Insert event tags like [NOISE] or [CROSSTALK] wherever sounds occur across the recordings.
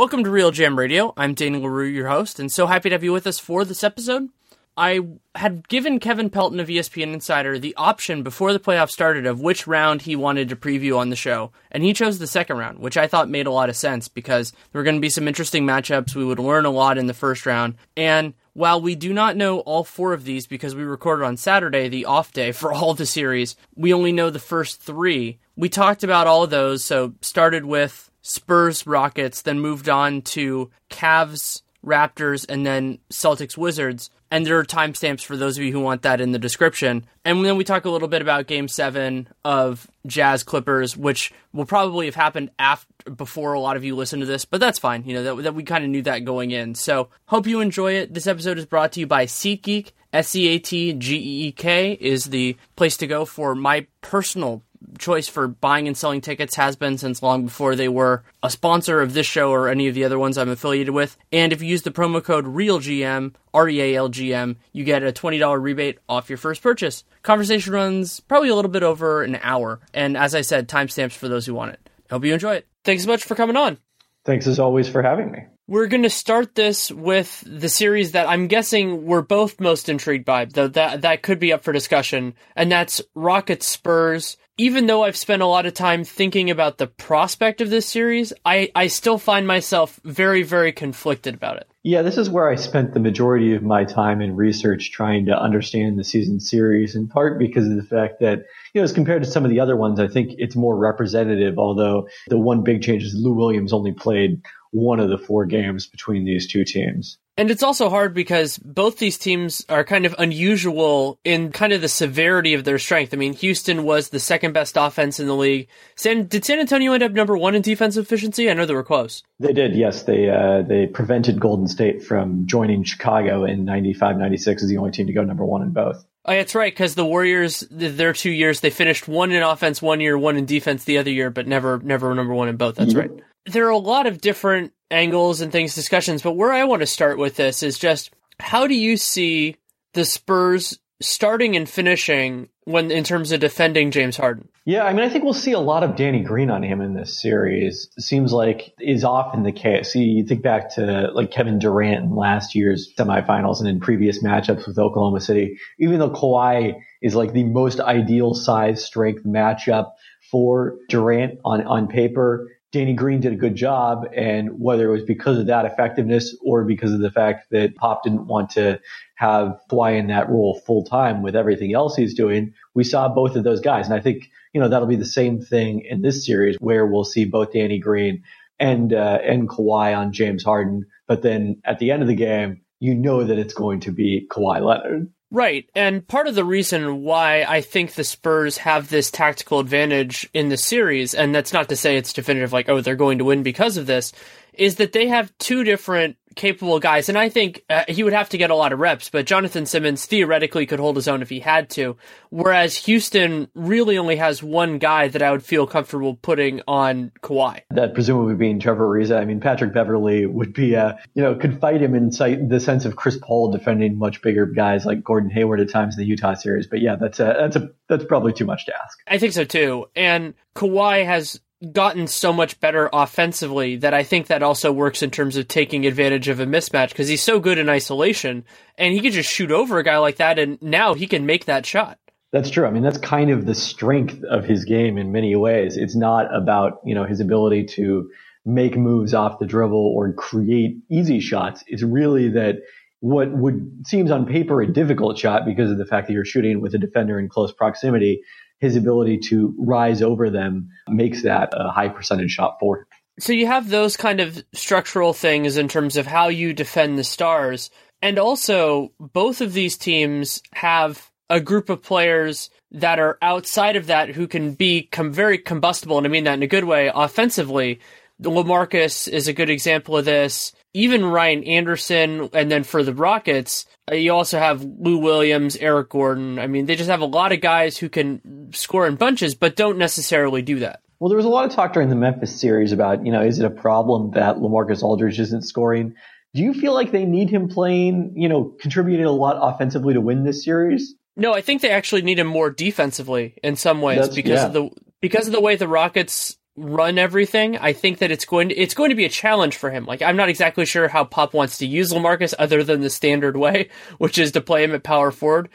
Welcome to RealGM Radio. I'm Daniel Leroux, your host, and so happy to have you with us for this episode. I had given Kevin Pelton of ESPN Insider the option before the playoffs started of which round he wanted to preview on the show, and he chose the second round, which I thought made a lot of sense because there were going to be some interesting matchups. We would learn a lot in the first round, and while we do not know all four of these because we recorded on Saturday, the off day for all the series, we only know the first three. We talked about all those, so started with Spurs Rockets, then moved on to Cavs Raptors, and then Celtics Wizards. And there are timestamps for those of you who want that in the description. And then we talk a little bit about Game Seven of Jazz Clippers, which will probably have happened after before a lot of you listen to this, but that's fine. You know that, that we kind of knew that going in. So hope you enjoy it. This episode is brought to you by SeatGeek. S E A T G E E K is the place to go for my personal choice for buying and selling tickets has been since long before they were a sponsor of this show or any of the other ones I'm affiliated with. And if you use the promo code REALGM, R E A L G M, you get a $20 rebate off your first purchase. Conversation runs probably a little bit over an hour. And as I said, timestamps for those who want it. Hope you enjoy it. Thanks so much for coming on. Thanks as always for having me. We're going to start this with the series that I'm guessing we're both most intrigued by, though that that could be up for discussion, and that's Rockets Spurs. Even though I've spent a lot of time thinking about the prospect of this series, I, I still find myself very, very conflicted about it. Yeah, this is where I spent the majority of my time in research trying to understand the season series, in part because of the fact that, you know, as compared to some of the other ones, I think it's more representative, although the one big change is Lou Williams only played one of the four games between these two teams. And it's also hard because both these teams are kind of unusual in kind of the severity of their strength. I mean, Houston was the second best offense in the league. San, did San Antonio end up number one in defensive efficiency? I know they were close. They did, yes. They uh, they prevented Golden State from joining Chicago in 95 96 as the only team to go number one in both. Oh, that's right, because the Warriors, their two years, they finished one in offense one year, one in defense the other year, but never, never number one in both. That's mm-hmm. right. There are a lot of different angles and things, discussions, but where I want to start with this is just how do you see the Spurs starting and finishing when in terms of defending James Harden? Yeah, I mean, I think we'll see a lot of Danny Green on him in this series. Seems like is often the case. You think back to like Kevin Durant in last year's semifinals and in previous matchups with Oklahoma City. Even though Kawhi is like the most ideal size strength matchup for Durant on on paper, Danny Green did a good job. And whether it was because of that effectiveness or because of the fact that Pop didn't want to have Kawhi in that role full time with everything else he's doing, we saw both of those guys. And I think, you know, that'll be the same thing in this series where we'll see both Danny Green and, uh, and Kawhi on James Harden. But then at the end of the game, you know that it's going to be Kawhi Leonard. Right. And part of the reason why I think the Spurs have this tactical advantage in the series, and that's not to say it's definitive, like, oh, they're going to win because of this, is that they have two different capable guys, and I think uh, he would have to get a lot of reps. But Jonathan Simmons theoretically could hold his own if he had to, whereas Houston really only has one guy that I would feel comfortable putting on Kawhi. That presumably being Trevor Ariza. I mean, Patrick Beverley would be, uh, you know, could fight him in sight, the sense of Chris Paul defending much bigger guys like Gordon Hayward at times in the Utah series. But yeah, that's a, that's a that's probably too much to ask. I think so too. And Kawhi has gotten so much better offensively that I think that also works in terms of taking advantage of a mismatch because he's so good in isolation and he can just shoot over a guy like that and now he can make that shot. That's true. I mean, that's kind of the strength of his game in many ways. It's not about, you know, his ability to make moves off the dribble or create easy shots. It's really that what would seems on paper a difficult shot because of the fact that you're shooting with a defender in close proximity, his ability to rise over them makes that a high percentage shot for him. So you have those kind of structural things in terms of how you defend the stars. And also, both of these teams have a group of players that are outside of that who can be com- very combustible, and I mean that in a good way, offensively. Lamarcus is a good example of this. Even Ryan Anderson, and then for the Rockets, uh, you also have Lou Williams, Eric Gordon. I mean, they just have a lot of guys who can score in bunches, but don't necessarily do that. Well, there was a lot of talk during the Memphis series about, you know, is it a problem that Lamarcus Aldridge isn't scoring? Do you feel like they need him playing, you know, contributing a lot offensively to win this series? No, I think they actually need him more defensively in some ways That's- because yeah. of the because of the way the Rockets run everything. I think that it's going to it's going to be a challenge for him. Like I'm not exactly sure how Pop wants to use Lamarcus other than the standard way, [LAUGHS] which is to play him at power forward.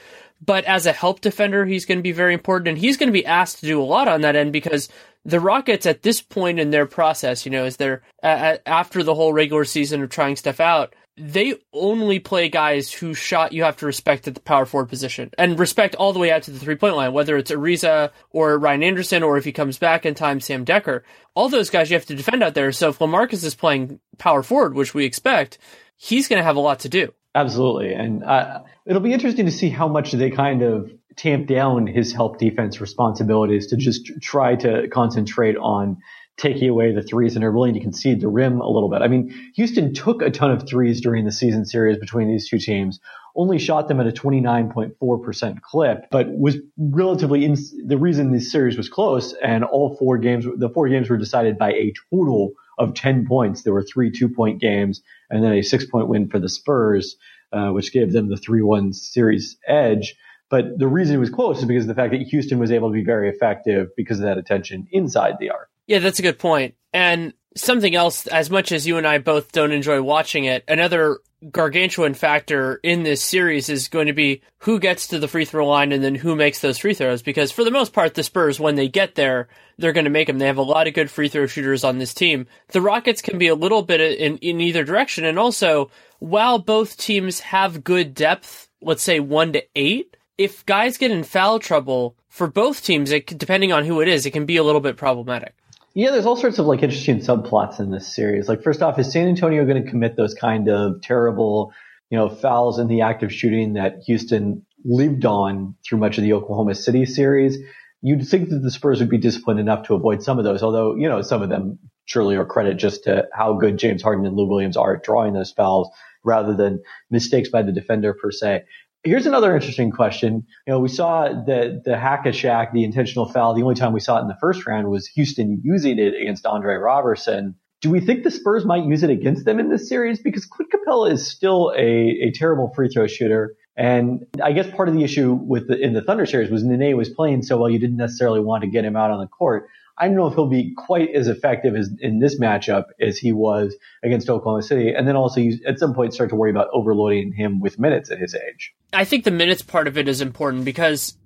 But as a help defender, he's going to be very important, and he's going to be asked to do a lot on that end because the Rockets at this point in their process, you know, is they're uh, after the whole regular season of trying stuff out, they only play guys whose shot you have to respect at the power forward position and respect all the way out to the three point line, whether it's Ariza or Ryan Anderson or if he comes back in time, Sam Dekker. All those guys you have to defend out there. So if Lamarcus is playing power forward, which we expect, he's going to have a lot to do. Absolutely. And uh, it'll be interesting to see how much they kind of tamp down his help defense responsibilities to just try to concentrate on taking away the threes and are willing to concede the rim a little bit. I mean, Houston took a ton of threes during the season series between these two teams, only shot them at a 29.4% clip, but was relatively in, the reason this series was close and all four games, the four games were decided by a total of 10 points. There were three two point games and then a six point win for the Spurs, uh, which gave them the 3-1 series edge. But the reason it was close is because of the fact that Houston was able to be very effective because of that attention inside the arc. Yeah, that's a good point. And something else, as much as you and I both don't enjoy watching it, another gargantuan factor in this series is going to be who gets to the free throw line and then who makes those free throws. Because for the most part, the Spurs, when they get there, they're going to make them. They have a lot of good free throw shooters on this team. The Rockets can be a little bit in, in either direction. And also, while both teams have good depth, let's say one to eight, if guys get in foul trouble for both teams, it, depending on who it is, it can be a little bit problematic. Yeah, there's all sorts of like interesting subplots in this series. Like first off, is San Antonio going to commit those kind of terrible, you know, fouls in the act of shooting that Houston lived on through much of the Oklahoma City series? You'd think that the Spurs would be disciplined enough to avoid some of those, although, you know, some of them surely are credit just to how good James Harden and Lou Williams are at drawing those fouls rather than mistakes by the defender per se. Here's another interesting question. You know, we saw the the Hack-a-Shaq, the intentional foul. The only time we saw it in the first round was Houston using it against Andre Roberson. Do we think the Spurs might use it against them in this series? Because Clint Capela is still a, a terrible free throw shooter. And I guess part of the issue with the, in the Thunder series was Nene was playing so well, you didn't necessarily want to get him out on the court. I don't know if he'll be quite as effective as in this matchup as he was against Oklahoma City. And then also you at some point start to worry about overloading him with minutes at his age. I think the minutes part of it is important because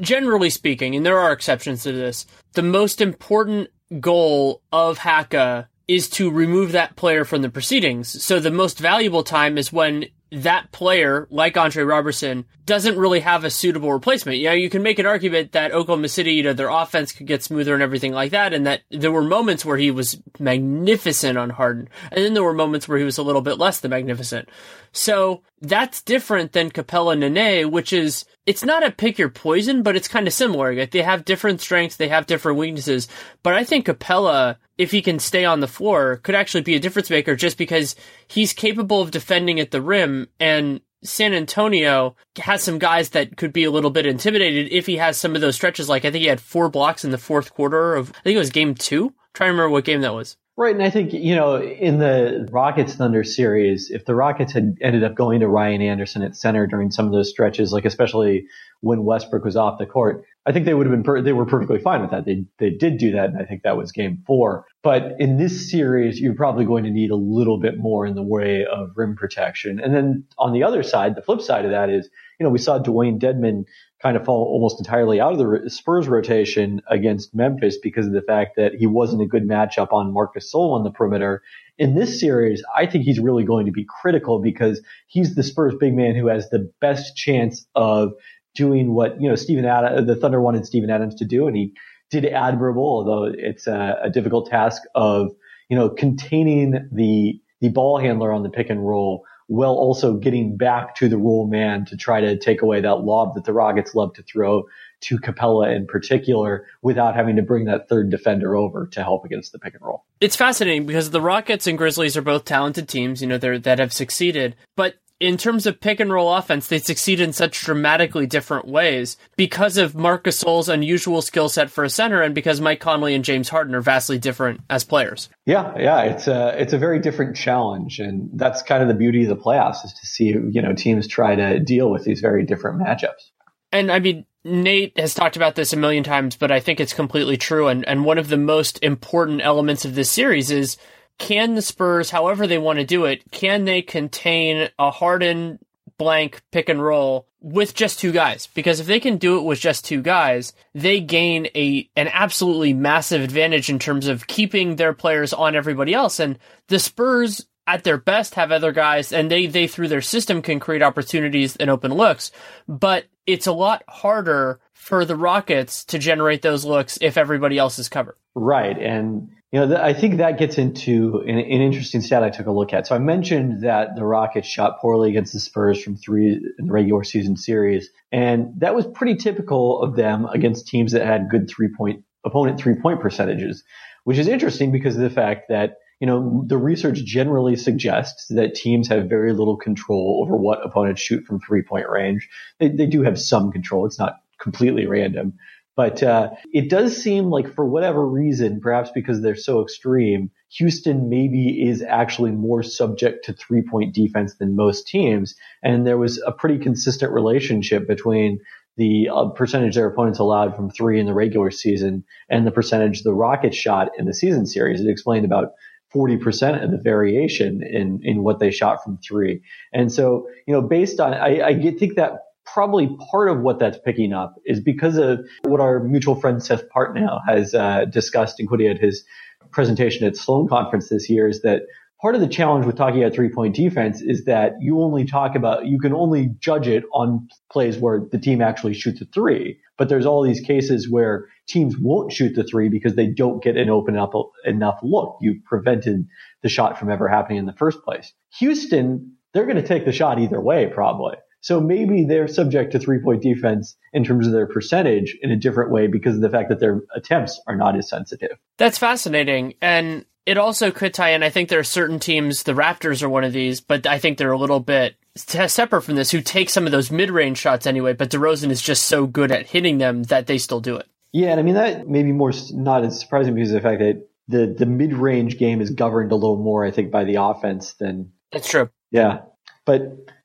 generally speaking, and there are exceptions to this, the most important goal of Haka is to remove that player from the proceedings. So the most valuable time is when that player, like Andre Roberson, doesn't really have a suitable replacement. You know, you can make an argument that Oklahoma City, you know, their offense could get smoother and everything like that, and that there were moments where he was magnificent on Harden, and then there were moments where he was a little bit less than magnificent. So that's different than Capela Nene, which is it's not a pick your poison, but it's kind of similar. Like they have different strengths, they have different weaknesses. But I think Capela, if he can stay on the floor, could actually be a difference maker just because he's capable of defending at the rim and San Antonio has some guys that could be a little bit intimidated if he has some of those stretches. Like I think he had four blocks in the fourth quarter of I think it was game two. I'm trying to remember what game that was. Right, and I think you know in the Rockets Thunder series, if the Rockets had ended up going to Ryan Anderson at center during some of those stretches, like especially when Westbrook was off the court, I think they would have been per- they were perfectly fine with that. They they did do that, and I think that was Game Four. But in this series, you're probably going to need a little bit more in the way of rim protection. And then on the other side, the flip side of that is, you know, we saw Dewayne Dedmon kind of fall almost entirely out of the Spurs rotation against Memphis because of the fact that he wasn't a good matchup on Marcus Gasol on the perimeter. In this series, I think he's really going to be critical because he's the Spurs big man who has the best chance of doing what, you know, Steven Adams, uh, the Thunder wanted Stephen Adams to do, and he did admirable, although it's a, a difficult task of, you know, containing the, the ball handler on the pick and roll while also getting back to the roll man to try to take away that lob that the Rockets love to throw to Capela in particular without having to bring that third defender over to help against the pick and roll. It's fascinating because the Rockets and Grizzlies are both talented teams, you know, they're, that have succeeded, but in terms of pick and roll offense, they succeed in such dramatically different ways because of Marcus Gasol's unusual skill set for a center, and because Mike Conley and James Harden are vastly different as players. Yeah, yeah, it's a it's a very different challenge, and that's kind of the beauty of the playoffs is to see you know teams try to deal with these very different matchups. And I mean, Nate has talked about this a million times, but I think it's completely true. And and one of the most important elements of this series is can the Spurs, however they want to do it, can they contain a Harden blank pick and roll with just two guys? Because if they can do it with just two guys, they gain a an absolutely massive advantage in terms of keeping their players on everybody else. And the Spurs at their best have other guys and they they through their system can create opportunities and open looks, but it's a lot harder for the Rockets to generate those looks if everybody else is covered. Right. And you know, I think that gets into an, an, interesting stat I took a look at. So I mentioned that the Rockets shot poorly against the Spurs from three in the regular season series, and that was pretty typical of them against teams that had good three point opponent three point percentages, which is interesting because of the fact that you know the research generally suggests that teams have very little control over what opponents shoot from three point range. They, they do have some control; it's not completely random. But uh, it does seem like, for whatever reason, perhaps because they're so extreme, Houston maybe is actually more subject to three point defense than most teams. And there was a pretty consistent relationship between the uh, percentage their opponents allowed from three in the regular season and the percentage the Rockets shot in the season series. It explained about 40% of the variation in, in what they shot from three. And so, you know, based on, I, I think that probably part of what that's picking up is because of what our mutual friend Seth Partnow has uh, discussed, including at his presentation at Sloan Conference this year, is that part of the challenge with talking about three point defense is that you only talk about, you can only judge it on plays where the team actually shoots a three. But there's all these cases where teams won't shoot the three because they don't get an open up enough look. You prevented the shot from ever happening in the first place. Houston, they're going to take the shot either way, probably. So maybe they're subject to three point defense in terms of their percentage in a different way because of the fact that their attempts are not as sensitive. That's fascinating. And it also could tie in. I think there are certain teams, the Raptors are one of these, but I think they're a little bit separate from this, who take some of those mid range shots anyway. But DeRozan is just so good at hitting them that they still do it. Yeah, and I mean that may be more not as surprising because of the fact that the the mid range game is governed a little more, I think, by the offense than. That's true. Yeah, but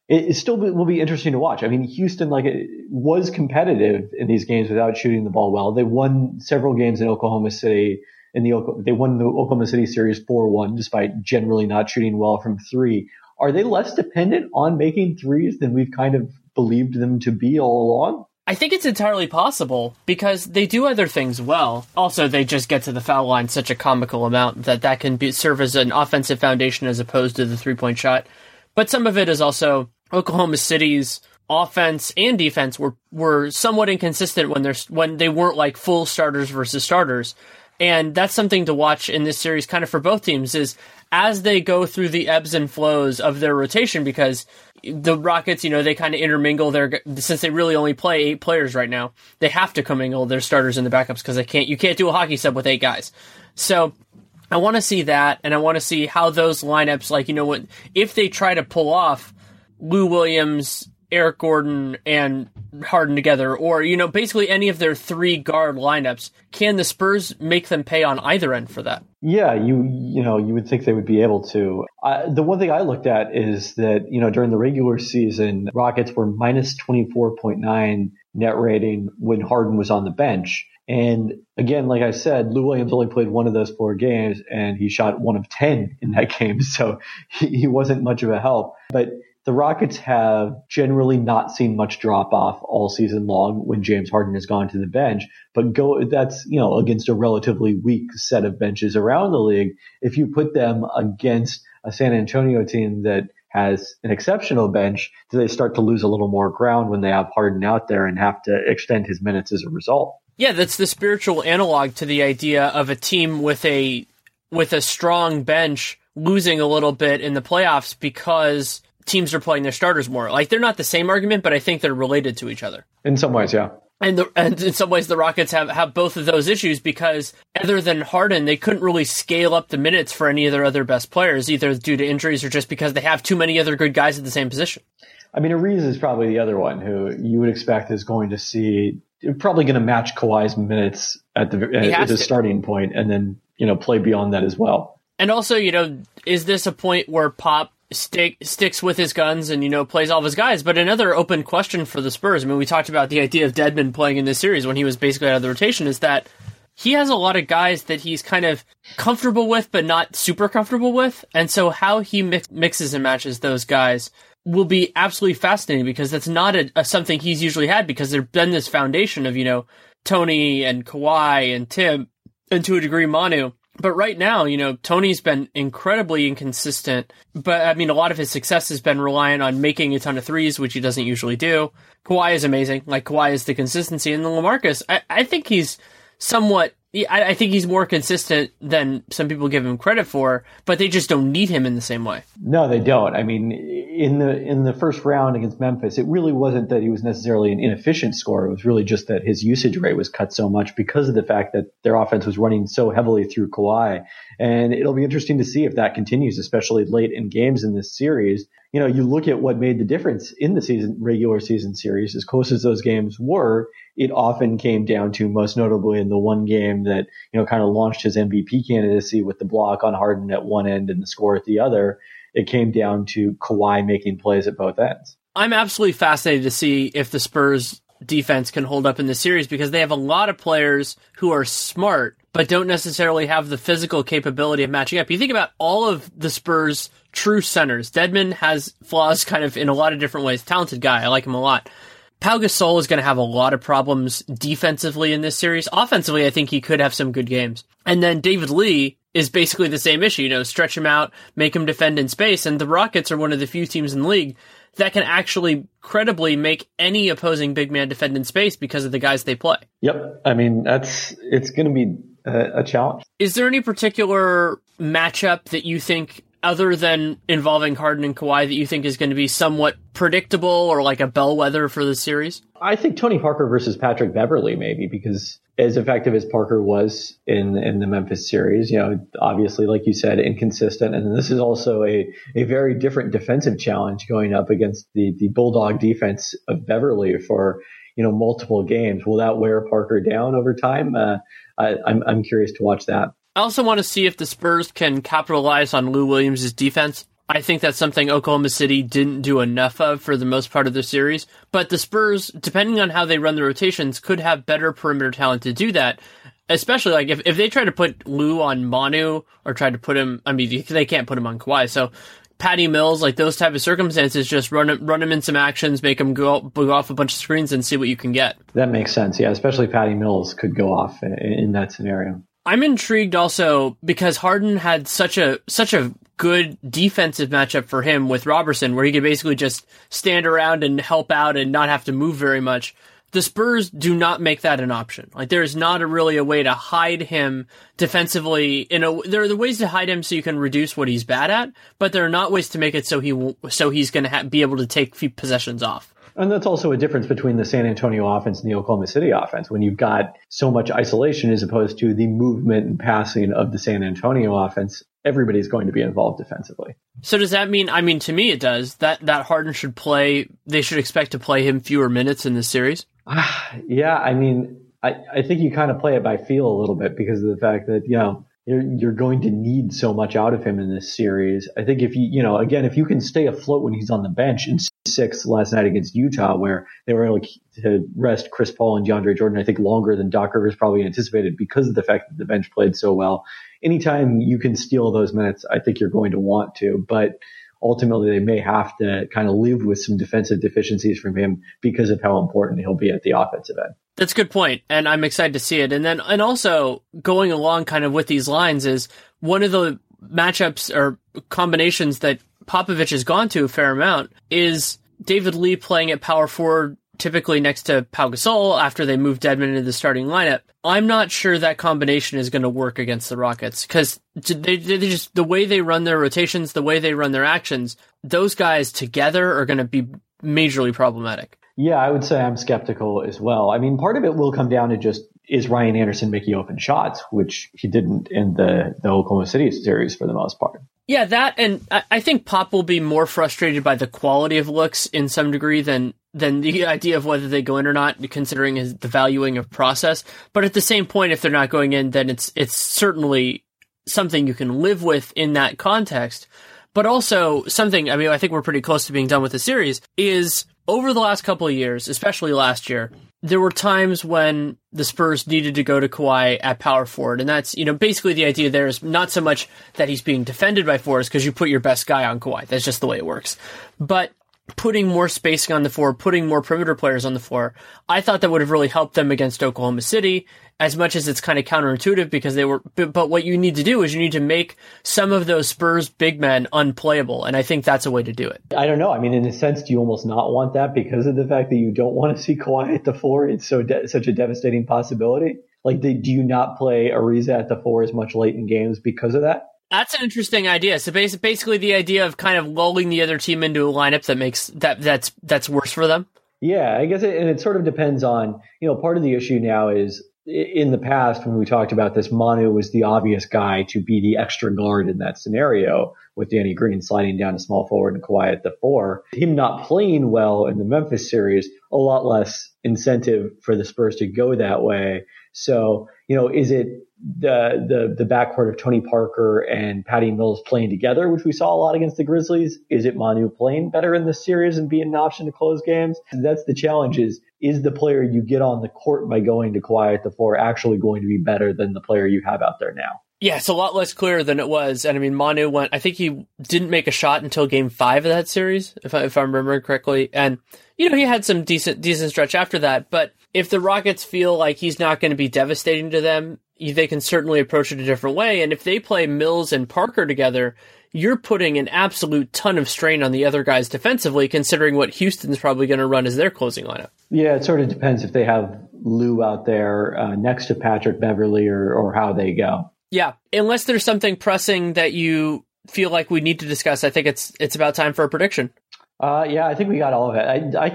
it, it still will be interesting to watch. I mean, Houston like was competitive in these games without shooting the ball well. They won several games in Oklahoma City. In the they won the Oklahoma City series four one despite generally not shooting well from three. Are they less dependent on making threes than we've kind of believed them to be all along? I think it's entirely possible because they do other things well. Also, they just get to the foul line such a comical amount that that can be, serve as an offensive foundation as opposed to the three point shot. But some of it is also Oklahoma City's offense and defense were were somewhat inconsistent when they're when they weren't like full starters versus starters. And that's something to watch in this series kind of for both teams is as they go through the ebbs and flows of their rotation because the Rockets, you know, they kind of intermingle their since they really only play eight players right now. They have to commingle their starters and the backups because they can't you can't do a hockey sub with eight guys. So I want to see that, and I want to see how those lineups, like you know, what if they try to pull off Lou Williams, Eric Gordon, and Harden together, or you know, basically any of their three guard lineups. Can the Spurs make them pay on either end for that? Yeah, you you know you would think they would be able to. The one thing I looked at is that you know during the regular season, Rockets were minus twenty four point nine net rating when Harden was on the bench. And again, like I said, Lou Williams only played one of those four games and he shot one of 10 in that [LAUGHS] game. So he, he wasn't much of a help. But the Rockets have generally not seen much drop off all season long when James Harden has gone to the bench, but go, that's, you know, against a relatively weak set of benches around the league. If you put them against a San Antonio team that has an exceptional bench, do they start to lose a little more ground when they have Harden out there and have to extend his minutes as a result? Yeah, that's the spiritual analog to the idea of a team with a with a strong bench losing a little bit in the playoffs because teams are playing their starters more. Like they're not the same argument, but I think they're related to each other. In some ways, yeah. And, the, and in some ways, the Rockets have, have both of those issues because other than Harden, they couldn't really scale up the minutes for any of their other best players, either due to injuries or just because they have too many other good guys at the same position. I mean, Ariz is probably the other one who you would expect is going to see probably going to match Kawhi's minutes at the at the starting point, and then you know play beyond that as well. And also, you know, is this a point where Pop stick, sticks with his guns and you know plays all of his guys. But another open question for the Spurs. I mean, we talked about the idea of Dedmon playing in this series when he was basically out of the rotation. Is that he has a lot of guys that he's kind of comfortable with, but not super comfortable with, and so how he mix, mixes and matches those guys will be absolutely fascinating because that's not a, a something he's usually had because there's been this foundation of you know Tony and Kawhi and Tim and to a degree Manu but right now, you know, Tony's been incredibly inconsistent. But I mean, a lot of his success has been reliant on making a ton of threes, which he doesn't usually do. Kawhi is amazing. Like Kawhi is the consistency, and the Lamarcus, I, I think he's somewhat. I, I think he's more consistent than some people give him credit for, but they just don't need him in the same way. No, they don't. I mean, in the in the first round against Memphis, it really wasn't that he was necessarily an inefficient scorer. It was really just that his usage rate was cut so much because of the fact that their offense was running so heavily through Kawhi. And it'll be interesting to see if that continues, especially late in games in this series. You know, you look at what made the difference in the season regular season series, as close as those games were, it often came down to most notably in the one game that, you know, kind of launched his MVP candidacy with the block on Harden at one end and the score at the other it came down to Kawhi making plays at both ends. I'm absolutely fascinated to see if the Spurs defense can hold up in this series because they have a lot of players who are smart but don't necessarily have the physical capability of matching up. You think about all of the Spurs true centers. Dedmon has flaws kind of in a lot of different ways. Talented guy. I like him a lot. Pau Gasol is going to have a lot of problems defensively in this series. Offensively, I think he could have some good games. And then David Lee is basically the same issue. You know, stretch him out, make him defend in space. And the Rockets are one of the few teams in the league that can actually credibly make any opposing big man defend in space because of the guys they play. Yep. I mean, that's, it's going to be a, a challenge. Is there any particular matchup that you think other than involving Harden and Kawhi that you think is going to be somewhat predictable or like a bellwether for the series? I think Tony Parker versus Patrick Beverley maybe because as effective as Parker was in in the Memphis series, you know, obviously like you said, inconsistent, and this is also a a very different defensive challenge going up against the the Bulldog defense of Beverley for you know multiple games. Will that wear Parker down over time? Uh, I, I'm I'm curious to watch that. I also want to see if the Spurs can capitalize on Lou Williams' defense. I think that's something Oklahoma City didn't do enough of for the most part of the series. But the Spurs, depending on how they run the rotations, could have better perimeter talent to do that. Especially like if, if they try to put Lou on Manu or try to put him, I mean, they can't put him on Kawhi. So Patty Mills, like those type of circumstances, just run him, run him in some actions, make him go, go off a bunch of screens and see what you can get. That makes sense. Yeah, especially Patty Mills could go off in, in that scenario. I'm intrigued also because Harden had such a such a good defensive matchup for him with Roberson, where he could basically just stand around and help out and not have to move very much. The Spurs do not make that an option. Like there is not a really a way to hide him defensively. In a there are the ways to hide him so you can reduce what he's bad at, but there are not ways to make it so he so he's going to ha- be able to take few possessions off. And that's also a difference between the San Antonio offense and the Oklahoma City offense when you've got so much isolation as opposed to the movement and passing of the San Antonio offense. Everybody's going to be involved defensively. So does that mean? I mean, to me, it does. That that Harden should play. They should expect to play him fewer minutes in this series. [SIGHS] yeah, I mean, I, I think you kind of play it by feel a little bit because of the fact that you know you're, you're going to need so much out of him in this series. I think if you, you know, again, if you can stay afloat when he's on the bench in six last night against Utah, where they were able to rest Chris Paul and DeAndre Jordan, I think longer than Doc Rivers probably anticipated because of the fact that the bench played so well. Anytime you can steal those minutes, I think you're going to want to, but ultimately they may have to kind of live with some defensive deficiencies from him because of how important he'll be at the offensive end. That's a good point, and I'm excited to see it. And then, and also going along kind of with these lines is one of the matchups or combinations that Popovich has gone to a fair amount is David Lee playing at power forward, typically next to Pau Gasol after they move Dedmon into the starting lineup. I'm not sure that combination is going to work against the Rockets because they, they just the way they run their rotations, the way they run their actions, those guys together are going to be majorly problematic. Yeah, I would say I'm skeptical as well. I mean, part of it will come down to just is Ryan Anderson making open shots, which he didn't in the, the Oklahoma City series for the most part. Yeah, that and I think Pop will be more frustrated by the quality of looks in some degree than than the idea of whether they go in or not, considering his, the valuing of process. But at the same point, if they're not going in, then it's it's certainly something you can live with in that context. But also something, I mean, I think we're pretty close to being done with the series is over the last couple of years, especially last year, there were times when the Spurs needed to go to Kawhi at power forward. And that's, you know, basically the idea there is not so much that he's being defended by forwards because you put your best guy on Kawhi. That's just the way it works. But putting more spacing on the floor, putting more perimeter players on the floor, I thought that would have really helped them against Oklahoma City as much as it's kind of counterintuitive because they were, but, but, what you need to do is you need to make some of those Spurs big men unplayable. And I think that's a way to do it. I don't know. I mean, in a sense, do you almost not want that because of the fact that you don't want to [LAUGHS] see Kawhi at the floor? It's so, de- such a devastating possibility. Like, do you not play Ariza at the four as much late in games because of that? That's an interesting idea. So basically, the idea of kind of lulling the other team into a lineup that makes that that's that's worse for them. Yeah, I guess, it, and it sort of depends on you know part of the issue now is in the past when we talked about this, Manu was the obvious guy to be the extra guard in that scenario with Danny Green sliding down to small forward and Kawhi at the four. Him not playing well in the Memphis series, a lot less incentive for the Spurs to go that way. So, you know, is it the the the backcourt of Tony Parker and Patty Mills playing together, which we saw a lot against the Grizzlies? Is it Manu playing better in this series and being an option to close games? That's the challenge is is the player you get on the court by going to quiet the floor actually going to be better than the player you have out there now? Yeah, it's a lot less clear than it was. And I mean, Manu went, I think he didn't make a shot until game five of that series, if, I, if I'm remembering correctly. And, you know, he had some decent, decent stretch after that. But if the Rockets feel like he's not going to be devastating to them, they can certainly approach it a different way. And if they play Mills and Parker together, you're putting an absolute ton of strain on the other guys defensively, considering what Houston's probably going to run as their closing lineup. Yeah, it sort of depends if they have Lou out there uh, next to Patrick Beverley or, or how they go. Yeah, unless there's something pressing that you feel like we need to discuss, I think it's it's about time for a prediction. Uh, yeah, I think we got all of it. I, I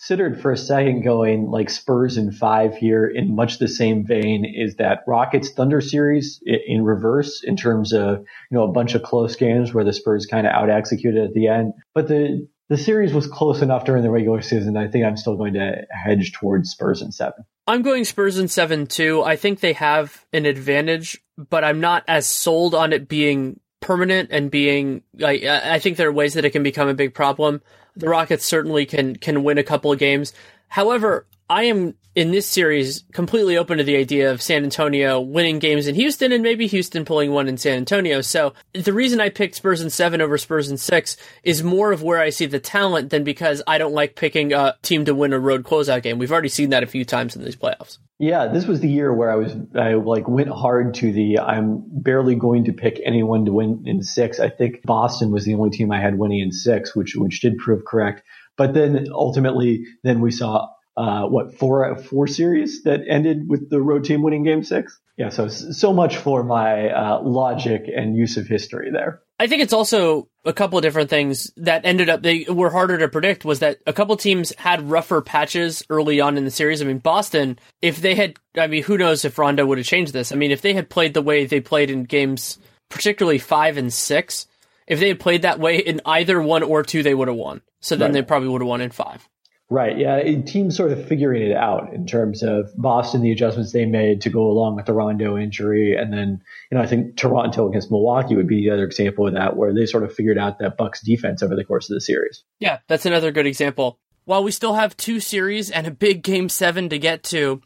considered for a second going like Spurs in five here in much the same vein is that Rockets Thunder series in reverse in terms of, you know, a bunch of close games where the Spurs kind of out executed at the end. But the, the series was close enough during the regular season. I think I'm still going to hedge towards Spurs in seven. I'm going Spurs in seven too. I think they have an advantage, but I'm not as sold on it being permanent and being like I think there are ways that it can become a big problem. The Rockets certainly can can win a couple of games. However, I am in this series completely open to the idea of San Antonio winning games in Houston and maybe Houston pulling one in San Antonio. So the reason I picked Spurs in seven over Spurs in six is more of where I see the talent than because I don't like picking a team to win a road closeout game. We've already seen that a few times in these playoffs. Yeah, this was the year where I was I like went hard to the I'm barely going to pick anyone to win in six. I think Boston was the only team I had winning in six, which which did prove correct. But then ultimately, then we saw uh, what four four series that ended with the road team winning Game Six. Yeah, so so much for my uh, logic and use of history there. I think it's also a couple of different things that ended up they were harder to predict was that a couple teams had rougher patches early on in the series. I mean, Boston, if they had, I mean, who knows if Rondo would have changed this? I mean, if they had played the way they played in games, particularly five and six, if they had played that way in either one or two, they would have won. So then right. they probably would have won in five. Right. Yeah. Teams sort of figuring it out in terms of Boston, the adjustments they made to go along with the Rondo injury. And then, you know, I think Toronto against Milwaukee would be the other example of that, where they sort of figured out that Bucks defense over the course of the series. Yeah. That's another good example. While we still have two series and a big game seven to get to,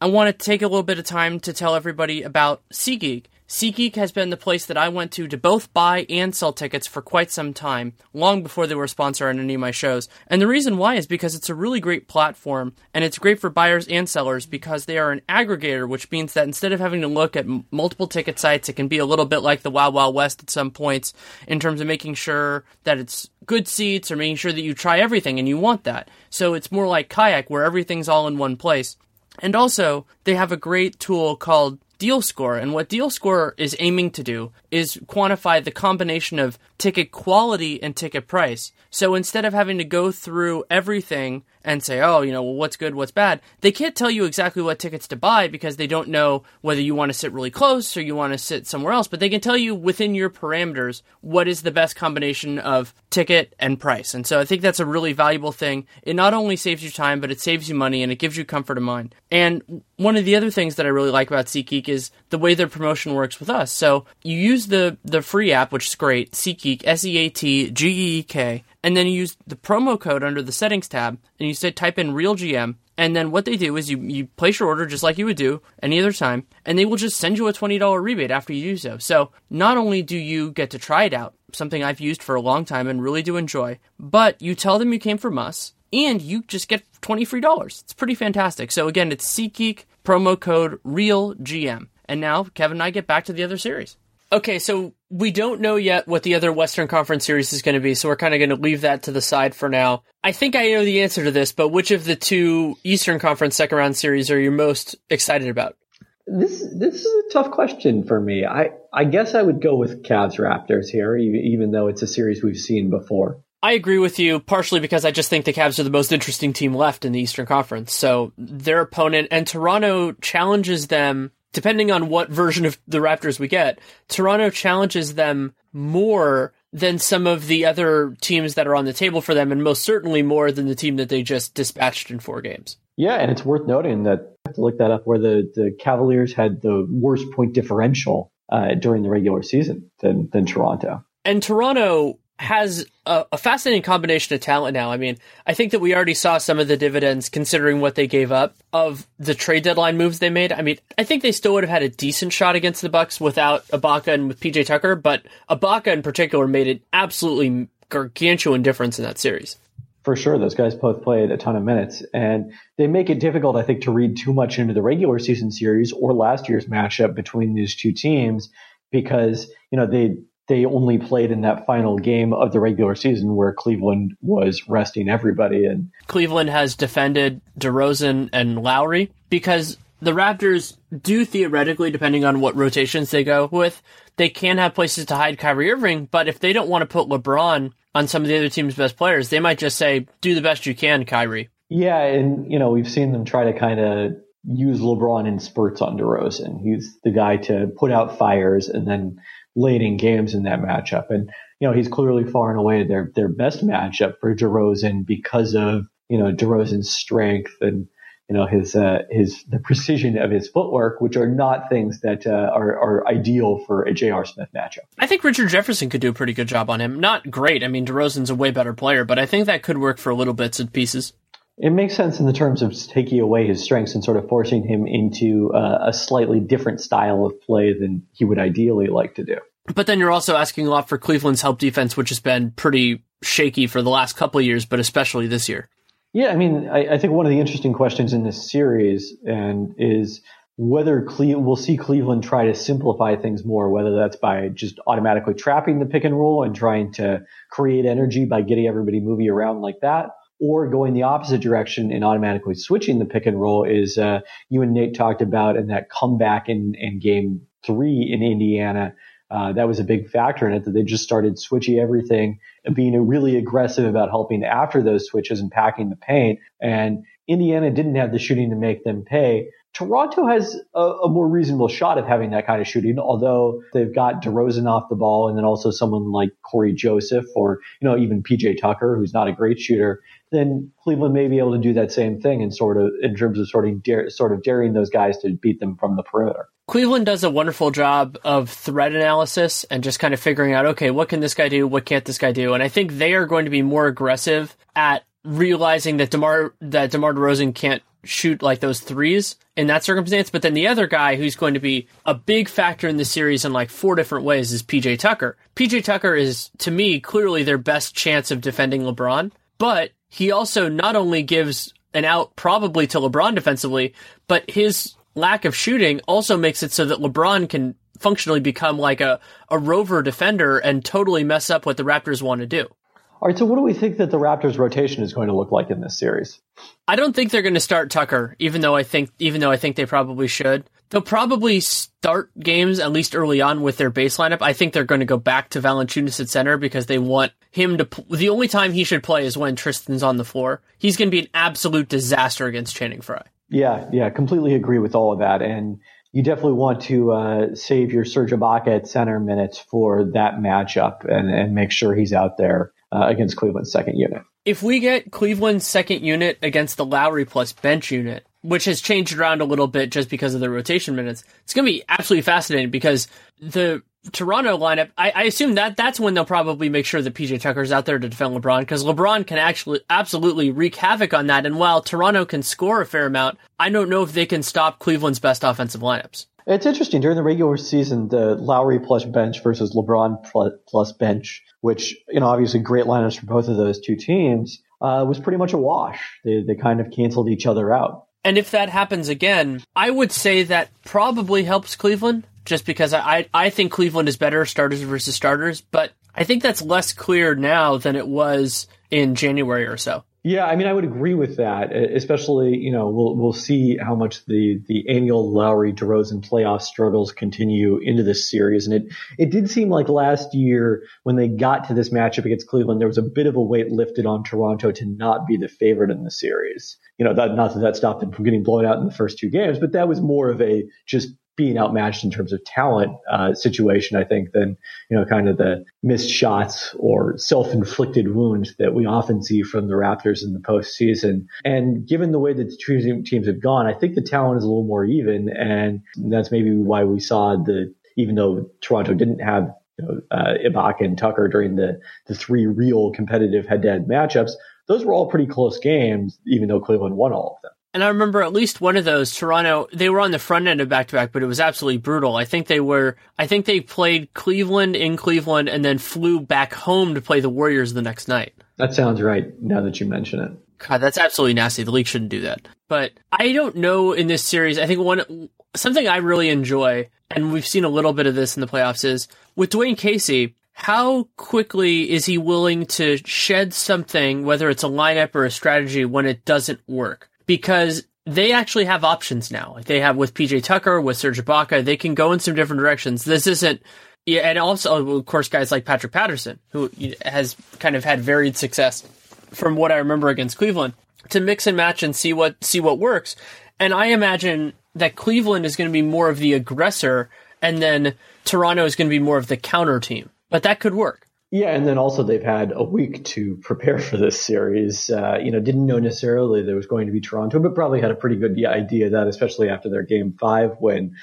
I want to take a little bit of time to tell everybody about SeatGeek. SeatGeek has been the place that I went to to both buy and sell tickets for quite some time, long before they were a sponsor on any of my shows. And the reason why is because it's a really great platform and it's great for buyers and sellers because they are an aggregator, which means that instead of having to look at m- multiple ticket sites, it can be a little bit like the Wild Wild West at some points in terms of making sure that it's good seats or making sure that you try everything and you want that. So it's more like Kayak where everything's all in one place. And also, they have a great tool called Deal Score. And what Deal Score is aiming to do is quantify the combination of ticket quality and ticket price. So instead of having to go through everything and say, oh, you know, well, what's good, what's bad, they can't tell you exactly what tickets to buy because they don't know whether you want to sit really close or you want to sit somewhere else. But they can tell you within your parameters what is the best combination of ticket and price. And so I think that's a really valuable thing. It not only saves you time, but it saves you money and it gives you comfort of mind. And one of the other things that I really like about SeatGeek is the way their promotion works with us. So you use the the free app, which is great, SeatGeek, S E A T G E E K, and then you use the promo code under the settings tab, and you say type in real GM, and then what they do is you, you place your order just like you would do any other time, and they will just send you a $20 rebate after you do so. So not only do you get to try it out, something I've used for a long time and really do enjoy, but you tell them you came from us, and you just get 20 free dollars. It's pretty fantastic. So again, it's SeatGeek, promo code REALGM. And now Kevin and I get back to the other series. Okay, so we don't know yet what the other Western Conference series is going to be, so we're kind of going to leave that to the side for now. I think I know the answer to this, but which of the two Eastern Conference second round series are you most excited about? This this is a tough question for me. I I guess I would go with Cavs Raptors here, even though it's a series we've seen before. I agree with you, partially because I just think the Cavs are the most interesting team left in the Eastern Conference. So their opponent and Toronto challenges them depending on what version of the Raptors we get, Toronto challenges them more than some of the other teams that are on the table for them, and most certainly more than the team that they just dispatched in four games. Yeah, and it's worth noting that I have to look that up where the, the Cavaliers had the worst point differential uh, during the regular season than, than Toronto. And Toronto has a, a, fascinating combination of talent now. I mean, I think that we already saw some of the dividends considering what they gave up of the trade deadline moves they made. I mean, I think they still would have had a decent shot against the Bucks without Ibaka and with PJ Tucker, but Ibaka in particular made an absolutely gargantuan difference in that series. For sure, those guys both played a ton of minutes, and they make it difficult, I think, to read too much into the regular season series or last year's matchup between these two teams because you know they they only played in that final game of the regular season where Cleveland was resting everybody. And Cleveland has defended DeRozan and Lowry because the Raptors do theoretically, depending on what rotations they go with, they can have places to hide Kyrie Irving. But if they don't want to put LeBron on some of the other team's best players, they might just say, "Do the best you can, Kyrie." Yeah, and you know we've seen them try to kind of use LeBron in spurts on DeRozan. He's the guy to put out fires and then late in games in that matchup. And, you know, he's clearly far and away their, their best matchup for DeRozan because of, you know, DeRozan's strength and, you know, his, uh, his, the [LAUGHS] precision of his footwork, which are not things that, uh, are, are ideal for a J.R. Smith matchup. I think Richard Jefferson could do a pretty good job on him. Not great. I mean, DeRozan's a way better player, but I think that could work for little bits and pieces. It makes sense in the terms of taking away his strengths and sort of forcing him into uh, a slightly different style of play than he would ideally like to do. But then you're also asking a lot for Cleveland's help defense, which has been pretty shaky for the last couple of years, but especially this year. Yeah, I mean, I, I think one of the interesting questions in this series and is whether Cle- we'll see Cleveland try to simplify things more, whether that's by just automatically trapping the pick and roll and trying to create energy by getting everybody moving around like that, or going the opposite direction and automatically switching the pick and roll is uh, you and Nate talked about in that comeback in, in game three in Indiana uh, that was a big factor in it that they just started switching everything and being really aggressive about helping after those switches and packing the paint. And Indiana didn't have the shooting to make them pay. Toronto has a, a, more reasonable shot of having that kind of shooting, although they've got DeRozan off the ball and then also someone like Cory Joseph or, you know, even PJ Tucker, who's not a great shooter. Then Cleveland may be able to do that same thing and sort of, in terms of sort of, dare, sort of daring those guys to beat them from the perimeter. Cleveland does a wonderful job of threat analysis and just kind of figuring out, okay, what can this guy do? What can't this guy do? And I think they are going to be more aggressive at realizing that DeMar that DeMar DeRozan can't shoot like those threes in that circumstance. But then the other guy who's going to be a big factor in the series in like four different ways is PJ Tucker. PJ Tucker is to me clearly their best chance of defending LeBron, but he also not only gives an out probably to LeBron defensively, but his lack of shooting also makes it so that LeBron can functionally become like a, a rover defender and totally mess up what the Raptors want to do. All right, so what do we think that the Raptors rotation is going to look like in this series? I don't think they're going to start Tucker, even though I think even though I think they probably should. They'll probably start games at least early on with their base lineup. I think they're going to go back to Valanciunas at center because they want him to. The only time he should play is when Tristan's on the floor. He's going to be an absolute disaster against Channing Frye. Yeah, yeah, completely agree with all of that, and you definitely want to uh, save your Serge Ibaka at center minutes for that matchup and, and make sure he's out there uh, against Cleveland's second unit. If we get Cleveland's second unit against the Lowry plus bench unit, which has changed around a little bit just because of the rotation minutes, it's going to be absolutely fascinating because the Toronto lineup, I, I, assume that that's when they'll probably make sure that PJ Tucker's out there to defend LeBron because LeBron can actually absolutely wreak havoc on that. And while Toronto can score a fair amount, I don't know if they can stop Cleveland's best offensive lineups. It's interesting during the regular season, the Lowry plus bench versus LeBron plus bench, which you know obviously great lineups for both of those two teams, uh, was pretty much a wash. They they kind of canceled each other out. And if that happens again, I would say that probably helps Cleveland just because I, I think Cleveland is better starters versus starters, but I think that's less clear now than it was in January or so. Yeah, I mean, I would agree with that. Especially, you know, we'll we'll see how much the the annual Lowry DeRozan playoff struggles continue into this series, and it it did seem like last year when they got to this matchup against Cleveland, there was a bit of a weight lifted on Toronto to not be the favorite in the series. You know, that not that that stopped them from getting blown out in the first two games, but that was more of a just being outmatched in terms of talent uh, situation, I think, than you know kind of the missed shots or self-inflicted wounds that we often see from the Raptors in the postseason. And given the way that the two teams have gone, I think the talent is a little more even, and that's maybe why we saw the even though Toronto didn't have you know, uh, Ibaka and Tucker during the the three real competitive head-to-head matchups, those were all pretty close games, even though Cleveland won all of them. And I remember at least one of those, Toronto, they were on the front end of back to back, but it was absolutely brutal. I think they were, I think they played Cleveland in Cleveland and then flew back home to play the Warriors the next night. That sounds right now that you mention it. God, that's absolutely nasty. The league shouldn't do that. But I don't know in this series. I think one, something I really enjoy, and we've seen a little bit of this in the playoffs, is with Dwane Casey, how quickly is he willing to shed something, whether it's a lineup or a strategy, when it doesn't work? Because they actually have options now. Like they have with PJ Tucker, with Serge Ibaka, they can go in some different directions. This isn't, yeah, and also of course guys like Patrick Patterson, who has kind of had varied success from what I remember against Cleveland, to mix and match and see what see what works. And I imagine that Cleveland is going to be more of the aggressor, and then Toronto is going to be more of the counter team. But that could work. Yeah, and then also they've had a week to prepare for this series. Uh, you know, didn't know necessarily there was going to be Toronto, but probably had a pretty good idea that, especially after their Game Five win.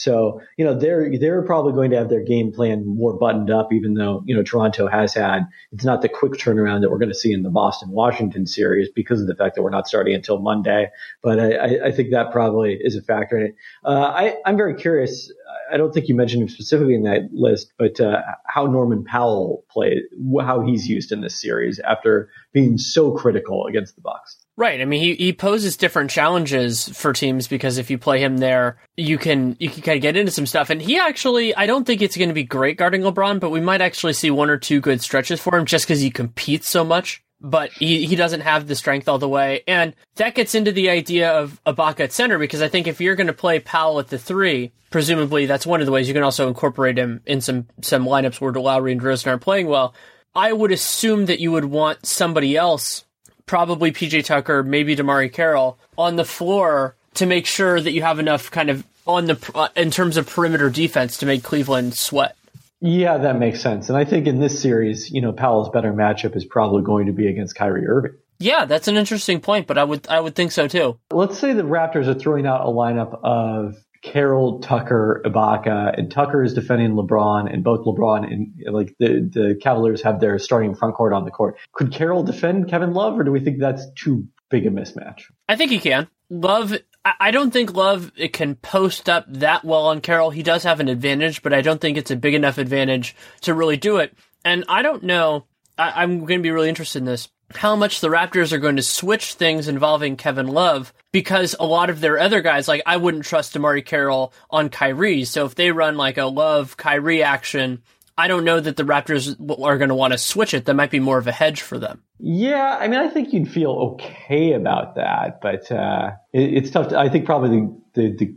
So, you know, they're they're probably going to have their game plan more buttoned up, even though you know Toronto has had it's not the quick turnaround that we're going to see in the Boston Washington series because of the fact that we're not starting until Monday. But I, I think that probably is a factor in it. Uh, I, I'm very curious. I don't think you mentioned him specifically in that list, but uh, how Norman Powell played, how he's used in this series after being so critical against the Bucks. Right. I mean, he, he poses different challenges for teams because if you play him there, you can you can kind of get into some stuff. And he actually, I don't think it's going to be great guarding LeBron, but we might actually see one or two good stretches for him just because he competes so much. But he, he doesn't have the strength all the way. And that gets into the idea of Ibaka at center because I think if you're going to play Powell at the three, presumably that's one of the ways you can also incorporate him in some, some lineups where Lowry and DeRozan aren't playing well. I would assume that you would want somebody else probably PJ Tucker, maybe DeMarre Carroll on the floor to make sure that you have enough kind of on the uh, in terms of perimeter defense to make Cleveland sweat. Yeah, that makes sense. And I think in this series, you know, Powell's better matchup is probably going to be against Kyrie Irving. Yeah, that's an interesting point, but I would I would think so too. Let's say the Raptors are throwing out a lineup of Carroll, Tucker, Ibaka, and Tucker is defending LeBron, and both LeBron and like the the Cavaliers have their starting front court on the court. Could Carroll defend Kevin Love, or do we think that's too big a mismatch? I think he can. Love, I don't think Love it can post up that well on Carroll. He does have an advantage, but I don't think it's a big enough advantage to really do it. And I don't know. I, I'm going to be really interested in this how much the Raptors are going to switch things involving Kevin Love because a lot of their other guys, like I wouldn't trust DeMarre Carroll on Kyrie. So if they run like a Love Kyrie action, I don't know that the Raptors are going to want to switch it. That might be more of a hedge for them. Yeah, I mean, I think you'd feel okay about that, but uh, it, it's tough. To, I think probably the, the, the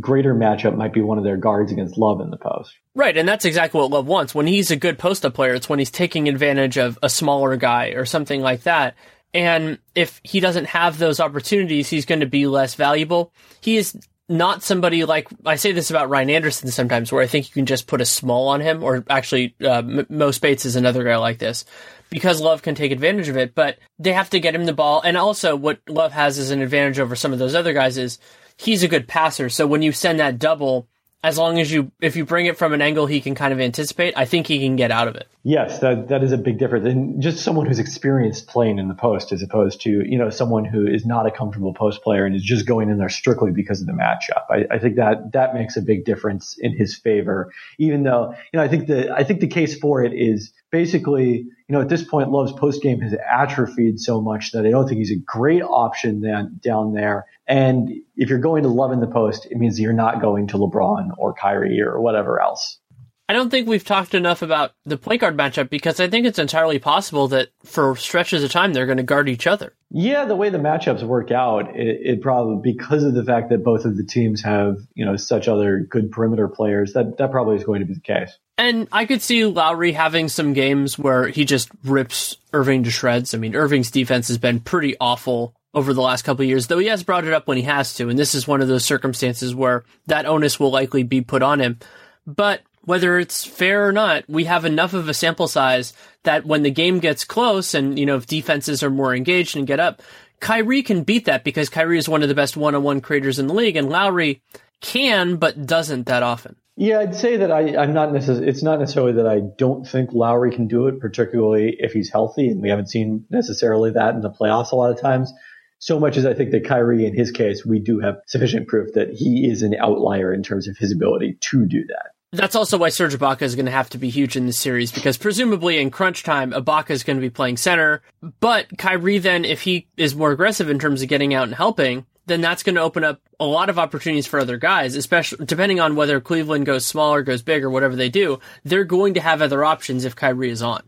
greater matchup might be one of their guards against Love in the post. Right, and that's exactly what Love wants. When he's a good post up player, it's when he's taking advantage of a smaller guy or something like that. And if he doesn't have those opportunities, he's going to be less valuable. He is not somebody like I say this about Ryan Anderson sometimes, where I think you can just put a small on him, or actually, uh, Mo Speights is another guy like this because Love can take advantage of it. But they have to get him the ball, and also what Love has as an advantage over some of those other guys is he's a good passer. So when you send that double, as long as you if you bring it from an angle he can kind of anticipate, I think he can get out of it. Yes, that that is a big difference. And just someone who's experienced playing in the post as opposed to, you know, someone who is not a comfortable post player and is just going in there strictly because of the matchup. I, I think that that makes a big difference in his favor. Even though, you know, I think the I think the case for it is basically, you know, at this point, Love's post game has atrophied so much that I don't think he's a great option then, down there. And if you're going to Love in the post, it means you're not going to LeBron or Kyrie or whatever else. I don't think we've talked enough about the point guard matchup because I think it's entirely possible that for stretches of time they're going to guard each other. Yeah, the way the matchups work out, it, it, probably because of the fact that both of the teams have you know such other good perimeter players that that probably is going to be the case. And I could see Lowry having some games where he just rips Irving to shreds. I mean, Irving's defense has been pretty awful over the last couple of years, though he has brought it up when he has to. And this is one of those circumstances where that onus will likely be put on him. But whether it's fair or not, we have enough of a sample size that when the game gets close and, you know, if defenses are more engaged and get up, Kyrie can beat that because Kyrie is one of the best one-on-one creators in the league and Lowry can, but doesn't that often. Yeah, I'd say that I, am not necessarily, it's not necessarily that I don't think Lowry can do it, particularly if he's healthy. And we haven't seen necessarily that in the playoffs a lot of times. So much as I think that Kyrie, in his case, we do have sufficient proof that he is an outlier in terms of his ability to do that. That's also why Serge Ibaka is going to have to be huge in this series because presumably in crunch time, Ibaka is going to be playing center. But Kyrie then, if he is more aggressive in terms of getting out and helping, then that's going to open up a lot of opportunities for other guys, especially depending on whether Cleveland goes small or goes big, or whatever they do. They're going to have other options if Kyrie is on.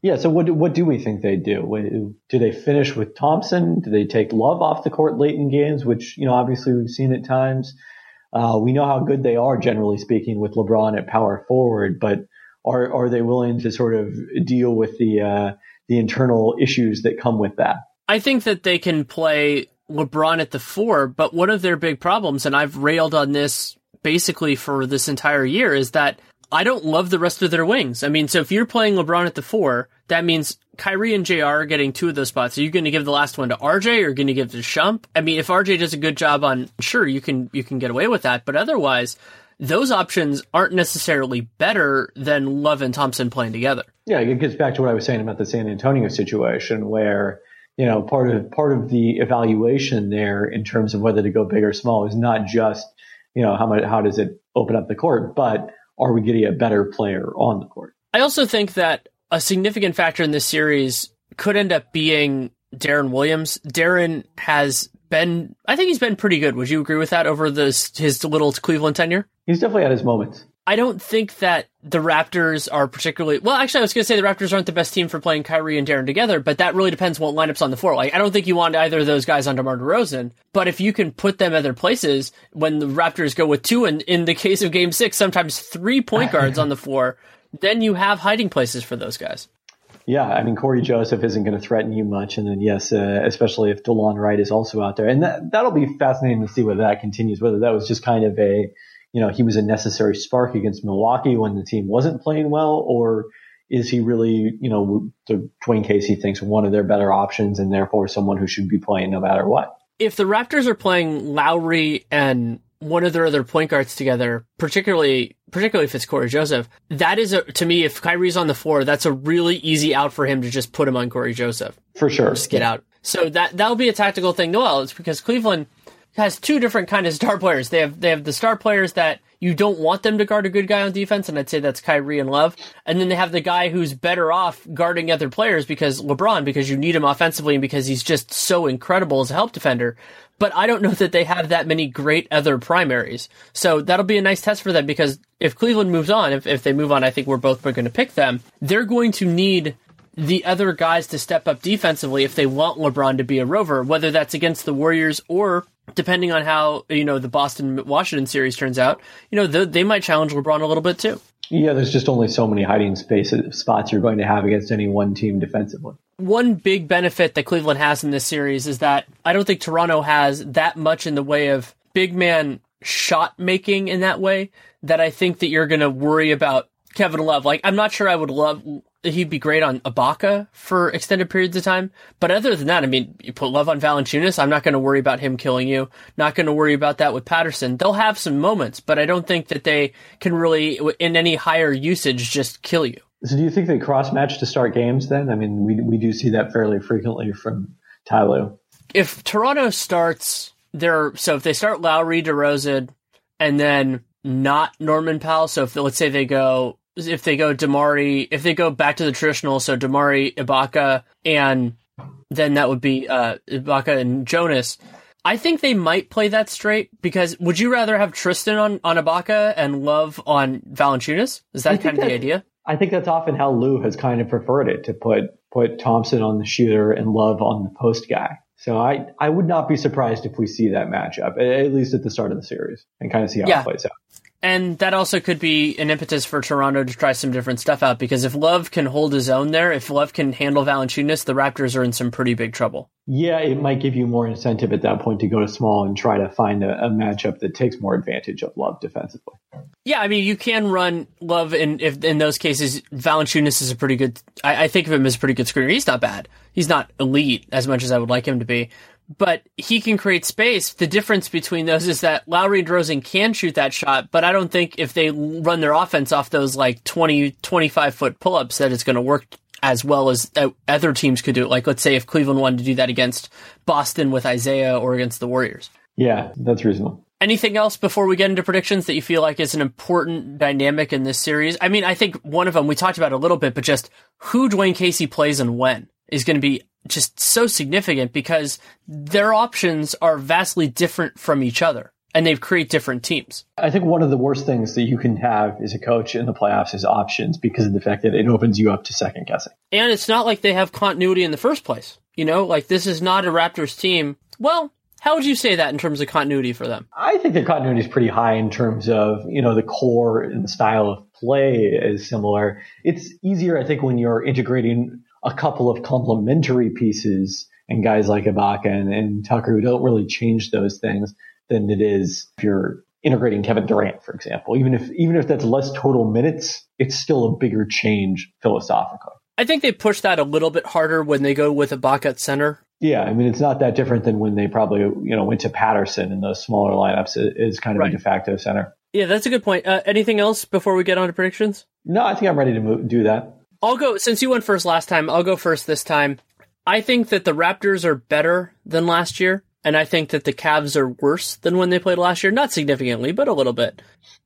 Yeah. So what do, what do we think they do? Do they finish with Thompson? Do they take Love off the court late in games, which you know obviously we've seen at times. Uh, we know how good they are, generally speaking, with LeBron at power forward, but are are they willing to sort of deal with the uh, the internal issues that come with that? I think that they can play LeBron at the four, but one of their big problems, and I've railed on this basically for this entire year, is that I don't love the rest of their wings. I mean, so if you're playing LeBron at the four, that means Kyrie and JR are getting two of those spots. Are you going to give the last one to RJ or are you going to give to Shump? I mean, if RJ does a good job on, sure, you can, you can get away with that. But otherwise, those options aren't necessarily better than Love and Thompson playing together. Yeah, it gets back to what I was saying about the San Antonio situation where, you know, part of, part of the evaluation there in terms of whether to go big or small is not just, you know, how much, how does it open up the court, but are we getting a better player on the court? I also think that a significant factor in this series could end up being Deron Williams. Deron has been, I think he's been pretty good. Would you agree with that over this, his little Cleveland tenure? He's definitely had his moments. I don't think that the Raptors are particularly well. Actually, I was going to say the Raptors aren't the best team for playing Kyrie and Deron together, but that really depends what lineups on the floor. Like, I don't think you want either of those guys on DeMar DeRozan, but if you can put them at their places when the Raptors go with two, and in the case of Game Six, sometimes three point [LAUGHS] guards on the floor, then you have hiding places for those guys. Yeah, I mean Cory Joseph isn't going to threaten you much, and then yes, uh, especially if Delon Wright is also out there, and that that'll be fascinating to see whether that continues. Whether that was just kind of a you know, he was a necessary spark against Milwaukee when the team wasn't playing well, or is he really, you know, the Dwane Casey thinks one of their better options and therefore someone who should be playing no matter what? If the Raptors are playing Lowry and one of their other point guards together, particularly particularly if it's Cory Joseph, that is a, to me, if Kyrie's on the floor, that's a really easy out for him to just put him on Cory Joseph. For sure. Just get out. So that that'll be a tactical thing. Well, it's because Cleveland has two different kind of star players. They have they have the star players that you don't want them to guard a good guy on defense, and I'd say that's Kyrie and Love. And then they have the guy who's better off guarding other players because LeBron, because you need him offensively and because he's just so incredible as a help defender. But I don't know that they have that many great other primaries. So that'll be a nice test for them because if Cleveland moves on, if, if they move on, I think we're both going to pick them. They're going to need the other guys to step up defensively if they want LeBron to be a rover, whether that's against the Warriors or depending on how you know the Boston Washington series turns out, you know the, they might challenge LeBron a little bit too. Yeah, there's just only so many hiding spaces spots you're going to have against any one team defensively. One big benefit that Cleveland has in this series is that I don't think Toronto has that much in the way of big man shot making in that way that I think that you're going to worry about Kevin Love. Like, I'm not sure I would love he'd be great on Ibaka for extended periods of time. But other than that, I mean, you put Love on Valanciunas, I'm not going to worry about him killing you. Not going to worry about that with Patterson. They'll have some moments, but I don't think that they can really, in any higher usage, just kill you. So do you think they cross match to start games then? I mean, we, we do see that fairly frequently from Ty Lue. If Toronto starts their, so if they start Lowry, DeRozan, and then not Norman Powell, so if let's say they go if they go DeMarre, if they go back to the traditional, so DeMarre, Ibaka, and then that would be uh, Ibaka and Jonas. I think they might play that straight because would you rather have Tristan on, on Ibaka and Love on Valanciunas? Is that kind of the idea? I think that's often how Lue has kind of preferred it to put put Thompson on the shooter and Love on the post guy. So I, I would not be surprised if we see that matchup, at least at the start of the series, and kind of see how yeah. it plays out. And that also could be an impetus for Toronto to try some different stuff out because if Love can hold his own there, if Love can handle Valanciunas, the Raptors are in some pretty big trouble. Yeah, it might give you more incentive at that point to go to small and try to find a, a matchup that takes more advantage of Love defensively. Yeah, I mean you can run Love in if in those cases Valanciunas is a pretty good. I, I think of him as a pretty good screener. He's not bad. He's not elite as much as I would like him to be, but he can create space. The difference between those is that Lowry and DeRozan can shoot that shot, but I don't think if they run their offense off those like 20, 25 foot pull ups that it's going to work as well as uh, other teams could do it. Like, let's say if Cleveland wanted to do that against Boston with Isaiah or against the Warriors. Yeah, that's reasonable. Anything else before we get into predictions that you feel like is an important dynamic in this series? I mean, I think one of them we talked about a little bit, but just who Dwane Casey plays and when is going to be just so significant because their options are vastly different from each other and they create different teams. I think one of the worst things that you can have as a coach in the playoffs is options because of the fact that it opens you up to second guessing. And it's not like they have continuity in the first place. You know, like this is not a Raptors team. Well, how would you say that in terms of continuity for them? I think the continuity is pretty high in terms of, you know, the core and the style of play is similar. It's easier, I think, when you're integrating a couple of complementary pieces and guys like Ibaka and, and Tucker who don't really change those things than it is if you're integrating Kevin Durant, for example. Even if even if that's less total minutes, it's still a bigger change philosophically. I think they push that a little bit harder when they go with Ibaka at center. Yeah, I mean it's not that different than when they probably you know went to Patterson in those smaller lineups is kind of right. a de facto center. Yeah, that's a good point. Uh, anything else before we get on to predictions? No, I think I'm ready to move, do that. I'll go since you went first last time. I'll go first this time. I think that the Raptors are better than last year, and I think that the Cavs are worse than when they played last year. Not significantly, but a little bit.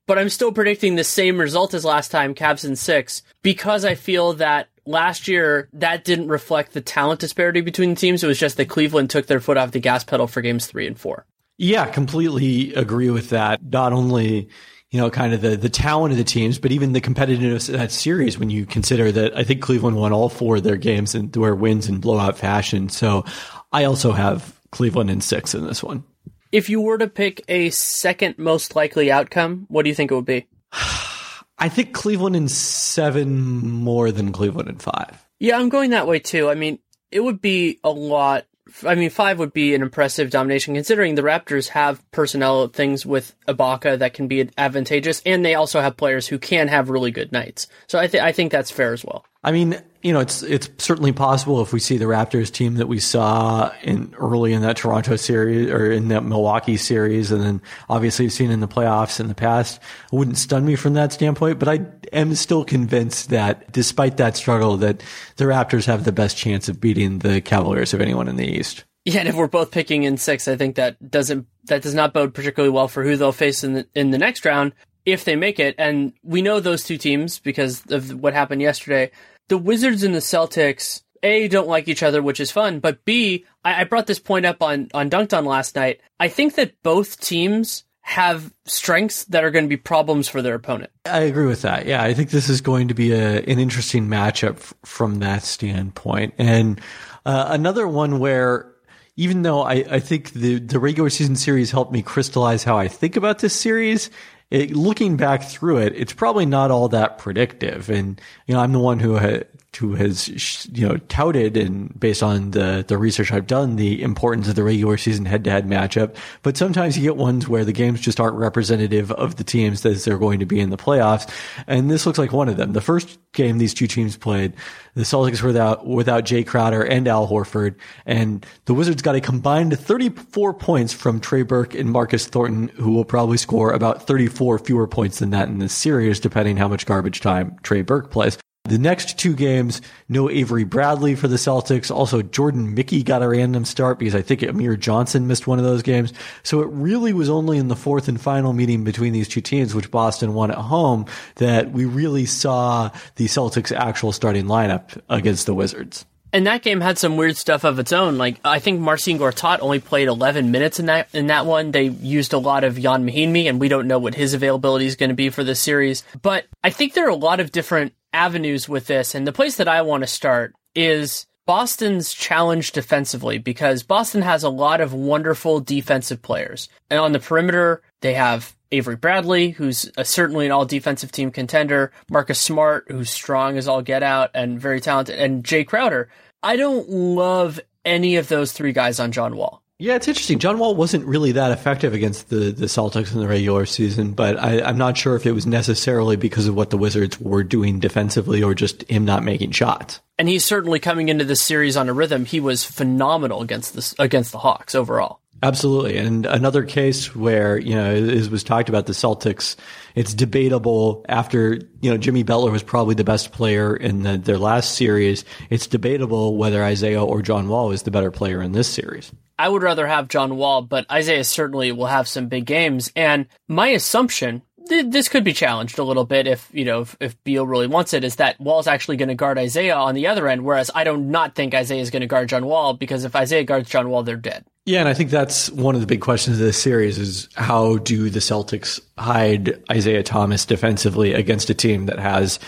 But I'm still predicting the same result as last time, Cavs in six, because I feel that last year that didn't reflect the talent disparity between the teams. It was just that Cleveland took their foot off the gas pedal for games three and four. Yeah, completely agree with that. Not only you know, kind of the, the talent of the teams, but even the competitiveness of that series when you consider that I think Cleveland won all four of their games and were wins in blowout fashion. So I also have Cleveland in six in this one. If you were to pick a second most likely outcome, what do you think it would be? [SIGHS] I think Cleveland in seven more than Cleveland in five. Yeah, I'm going that way too. I mean, it would be a lot I mean, five would be an impressive domination considering the Raptors have personnel things with Ibaka that can be advantageous, and they also have players who can have really good nights. So I, th- I think that's fair as well. I mean, you know, it's it's certainly possible if we see the Raptors team that we saw in early in that Toronto series or in that Milwaukee series, and then obviously seen in the playoffs in the past. It wouldn't stun me from that standpoint, but I am still convinced that despite that struggle, that the Raptors have the best chance of beating the Cavaliers of anyone in the East. Yeah, and if we're both picking in six, I think that doesn't that does not bode particularly well for who they'll face in the in the next round if they make it. And we know those two teams because of what happened yesterday the Wizards and the Celtics a don't like each other, which is fun, but B, I, I brought this point up on on Dunked On last night. I think that both teams have strengths that are going to be problems for their opponent. I agree with that. Yeah, I think this is going to be a, an interesting matchup f- from that standpoint. And uh, another one where even though I, I think the, the regular season series helped me crystallize how I think about this series, it, looking back through it, it's probably not all that predictive. And, you know, I'm the one who had, who has you know touted and based on the the research I've done the importance of the regular season head to head matchup. But sometimes you get ones where the games just aren't representative of the teams as they're going to be in the playoffs, and this looks like one of them. The first game these two teams played, the Celtics were without without Jae Crowder and Al Horford, and the Wizards got a combined 34 points from Trey Burke and Marcus Thornton, who will probably score about 34 fewer points than that in this series, depending how much garbage time Trey Burke plays. The next two games, no Avery Bradley for the Celtics. Also, Jordan Mickey got a random start because I think Amir Johnson missed one of those games. So it really was only in the fourth and final meeting between these two teams, which Boston won at home, that we really saw the Celtics' actual starting lineup against the Wizards. And that game had some weird stuff of its own. Like I think Marcin Gortat only played 11 minutes in that in that one. They used a lot of Ian Mahinmi, and we don't know what his availability is going to be for this series. But I think there are a lot of different avenues with this. And the place that I want to start is Boston's challenge defensively because Boston has a lot of wonderful defensive players. And on the perimeter, they have Avery Bradley, who's a, certainly an all defensive team contender, Marcus Smart, who's strong as all get out and very talented, and Jae Crowder. I don't love any of those three guys on John Wall. Yeah, it's interesting. John Wall wasn't really that effective against the, the Celtics in the regular season, but I, am not sure if it was necessarily because of what the Wizards were doing defensively or just him not making shots. And he's certainly coming into this series on a rhythm. He was phenomenal against the against the Hawks overall. Absolutely. And another case where, you know, it was talked about the Celtics, it's debatable after, you know, Jimmy Butler was probably the best player in the, their last series. It's debatable whether Isaiah or John Wall is the better player in this series. I would rather have John Wall, but Isaiah certainly will have some big games. And my assumption, th- this could be challenged a little bit if, you know, if, if Beal really wants it, is that Wall's actually going to guard Isaiah on the other end, whereas I do not think Isaiah is going to guard John Wall because if Isaiah guards John Wall, they're dead. Yeah, and I think that's one of the big questions of this series is how do the Celtics hide Isaiah Thomas defensively against a team that has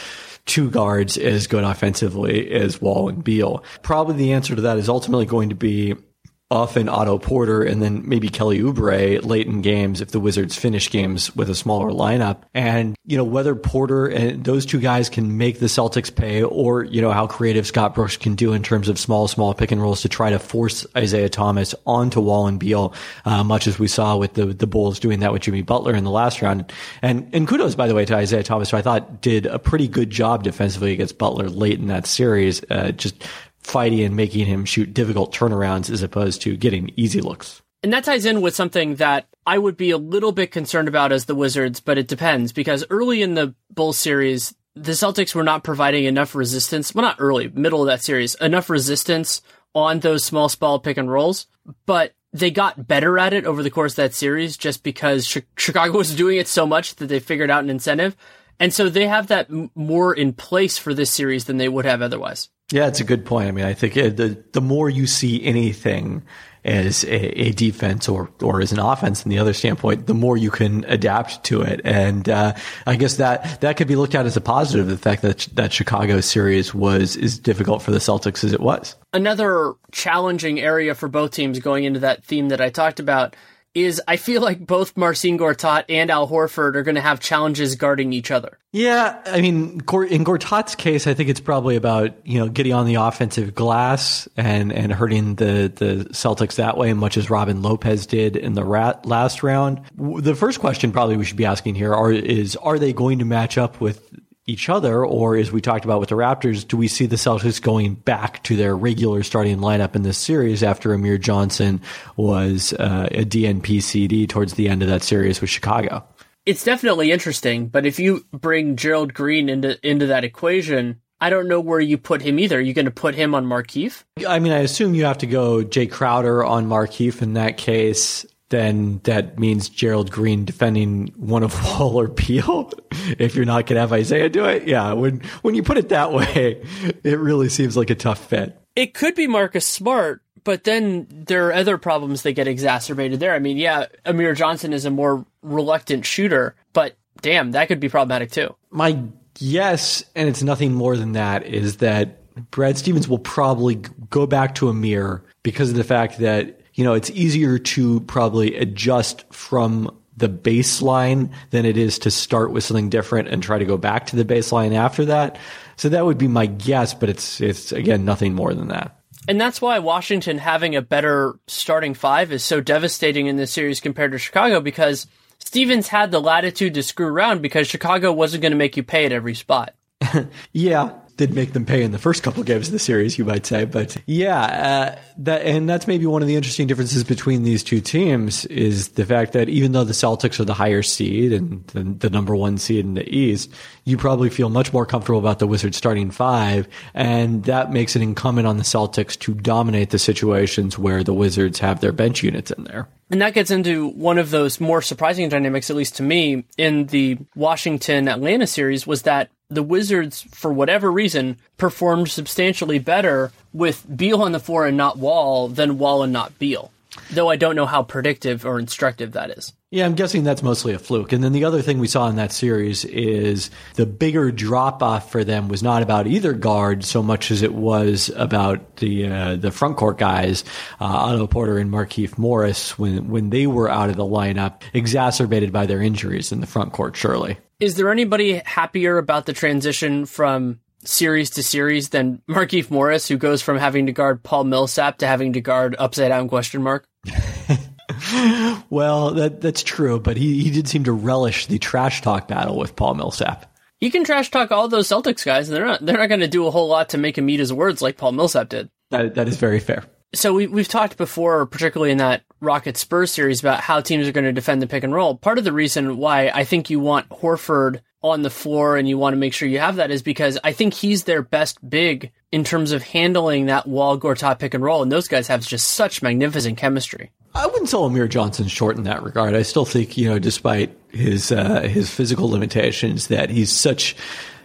two guards as good offensively as Wall and Beal? Probably the answer to that is ultimately going to be often Otto Porter and then maybe Kelly Oubre late in games if the Wizards finish games with a smaller lineup. And, you know, whether Porter and those two guys can make the Celtics pay or, you know, how creative Scott Brooks can do in terms of small, small pick and rolls to try to force Isaiah Thomas onto Wall and Beal, uh, much as we saw with the, the Bulls doing that with Jimmy Butler in the last round. And, and kudos, by the way, to Isaiah Thomas, who I thought did a pretty good job defensively against Butler late in that series. Uh, just fighting and making him shoot difficult turnarounds as opposed to getting easy looks. And that ties in with something that I would be a little bit concerned about as the Wizards, but it depends because early in the Bulls series, the Celtics were not providing enough resistance. Well, not early, middle of that series, enough resistance on those small, small pick and rolls, but they got better at it over the course of that series just because Chicago was doing it so much that they figured out an incentive. And so they have that more in place for this series than they would have otherwise. Yeah, it's a good point. I mean, I think the the more you see anything as a, a, defense or or as an offense from the other standpoint, the more you can adapt to it. And uh, I guess that that could be looked at as a positive. The fact that that Chicago series was as difficult for the Celtics as it was. Another challenging area for both teams going into that theme that I talked about is I feel like both Marcin Gortat and Al Horford are going to have challenges guarding each other. Yeah, I mean, in Gortat's case, I think it's probably about you know getting on the offensive glass and and hurting the the Celtics that way, much as Robin Lopez did in the rat last round. The first question probably we should be asking here are is are they going to match up with each other, or as we talked about with the Raptors, do we see the Celtics going back to their regular starting lineup in this series after Amir Johnson was uh, a DNP CD towards the end of that series with Chicago? It's definitely interesting, but if you bring Gerald Green into into that equation, I don't know where you put him either. Are you going to put him on Markieff? I mean, I assume you have to go Jae Crowder on Markieff in that case then that means Gerald Green defending one of [LAUGHS] Wall or Beal. if you're not going to have Isaiah do it, yeah. When when you put it that way, it really seems like a tough fit. It could be Marcus Smart, but then there are other problems that get exacerbated there. I mean, yeah, Amir Johnson is a more reluctant shooter, but damn, that could be problematic too. My guess, and it's nothing more than that, is that Brad Stevens will probably go back to Amir because of the fact that you know, it's easier to probably adjust from the baseline than it is to start with something different and try to go back to the baseline after that. So that would be my guess, but it's it's again nothing more than that. And that's why Washington having a better starting five is so devastating in this series compared to Chicago because Stevens had the latitude to screw around because Chicago wasn't going to make you pay at every spot. [LAUGHS] yeah, did make them pay in the first couple games of the series, you might say. But yeah, uh, that and that's maybe one of the interesting differences between these two teams is the fact that even though the Celtics are the higher seed and the, the number one seed in the East, you probably feel much more comfortable about the Wizards starting five, and that makes it incumbent on the Celtics to dominate the situations where the Wizards have their bench units in there. And that gets into one of those more surprising dynamics, at least to me, in the Washington Atlanta series, was that the Wizards, for whatever reason, performed substantially better with Beal on the floor and not Wall than Wall and not Beal. Though I don't know how predictive or instructive that is. Yeah, I'm guessing that's mostly a fluke. And then the other thing we saw in that series is the bigger drop off for them was not about either guard so much as it was about the uh, the front court guys, uh, Otto Porter and Markieff Morris, when when they were out of the lineup, exacerbated by their injuries in the front court. Surely, is there anybody happier about the transition from series to series than Markieff Morris, who goes from having to guard Paul Millsap to having to guard upside down question mark? [LAUGHS] well, that that's true, but he, he did seem to relish the trash talk battle with Paul Millsap. He can trash talk all those Celtics guys, and they're not they're not going to do a whole lot to make him eat his words like Paul Millsap did. That that is very fair. So we we've talked before, particularly in that Rocket Spurs series, about how teams are going to defend the pick and roll. Part of the reason why I think you want Horford on the floor and you want to make sure you have that is because I think he's their best big in terms of handling that Wall Gortat pick and roll, and those guys have just such magnificent chemistry. I wouldn't sell Amir Johnson short in that regard. I still think, you know, despite his uh, his physical limitations, that he's such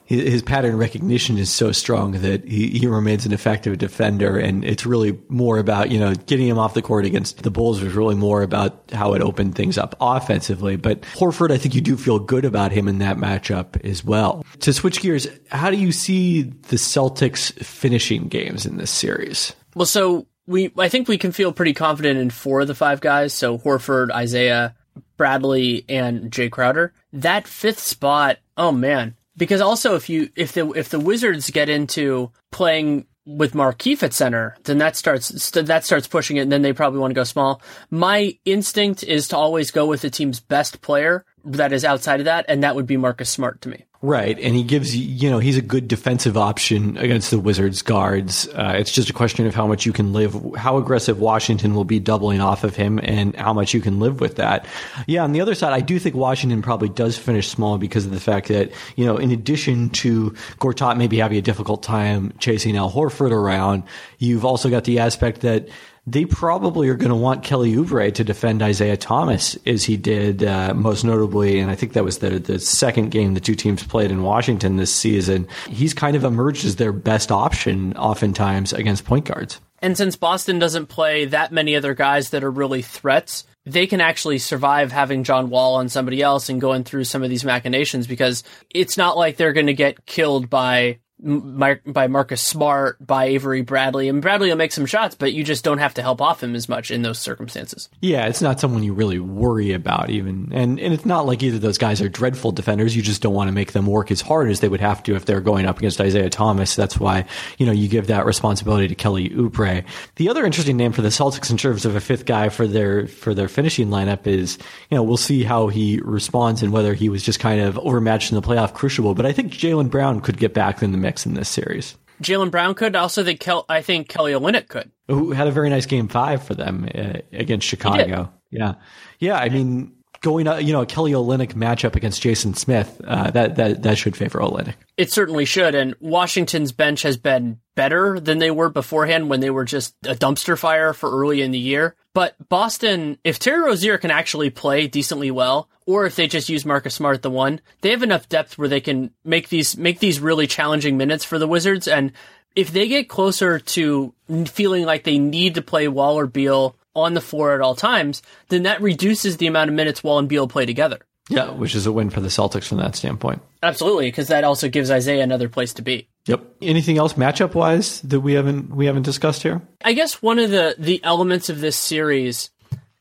his pattern recognition is so strong that he, he remains an effective defender. And it's really more about, you know, getting him off the court against the Bulls was really more about how it opened things up offensively. But Horford, I think you do feel good about him in that matchup as well. To switch gears, how do you see the Celtics finishing games in this series? Well, so we, I think we can feel pretty confident in four of the five guys. So Horford, Isaiah, Bradley, and Jae Crowder. That fifth spot, oh man, because also if you if the if the Wizards get into playing with Markieff at center, then that starts that starts pushing it, and then they probably want to go small. My instinct is to always go with the team's best player that is outside of that, and that would be Marcus Smart to me. Right, and he gives you you know he's a good defensive option against the Wizards guards. Uh, it's just a question of how much you can live, how aggressive Washington will be doubling off of him, and how much you can live with that. Yeah, on the other side, I do think Washington probably does finish small because of the fact that you know in addition to Gortat maybe having a difficult time chasing Al Horford around, you've also got the aspect that they probably are going to want Kelly Oubre to defend Isaiah Thomas as he did uh, most notably, and I think that was the the second game the two teams played in Washington this season. He's kind of emerged as their best option oftentimes against point guards. And since Boston doesn't play that many other guys that are really threats, they can actually survive having John Wall on somebody else and going through some of these machinations because it's not like they're going to get killed by by Marcus Smart, by Avery Bradley. And Bradley will make some shots, but you just don't have to help off him as much in those circumstances. Yeah, it's not someone you really worry about even. And and it's not like either those guys are dreadful defenders. You just don't want to make them work as hard as they would have to if they're going up against Isaiah Thomas. That's why, you know, you give that responsibility to Kelly Oubre. The other interesting name for the Celtics in terms of a fifth guy for their for their finishing lineup is, you know, we'll see how he responds and whether he was just kind of overmatched in the playoff crucible. But I think Jaylen Brown could get back in the mix in this series. Jaylen Brown could. Also, think Kel- I think Kelly Olynyk could. Who had a very nice game five for them uh, against Chicago. Yeah, yeah. I mean, going uh, you know a Kelly Olynyk matchup against Jason Smith uh, that that that should favor Olynyk. It certainly should. And Washington's bench has been better than they were beforehand when they were just a dumpster fire for early in the year. But Boston, if Terry Rozier can actually play decently well, or if they just use Marcus Smart the one, they have enough depth where they can make these make these really challenging minutes for the Wizards. And if they get closer to feeling like they need to play Wall or Beal on the floor at all times, then that reduces the amount of minutes Wall and Beal play together. Yeah, which is a win for the Celtics from that standpoint. Absolutely, because that also gives Isaiah another place to be. Yep. Anything else matchup wise that we haven't we haven't discussed here? I guess one of the the elements of this series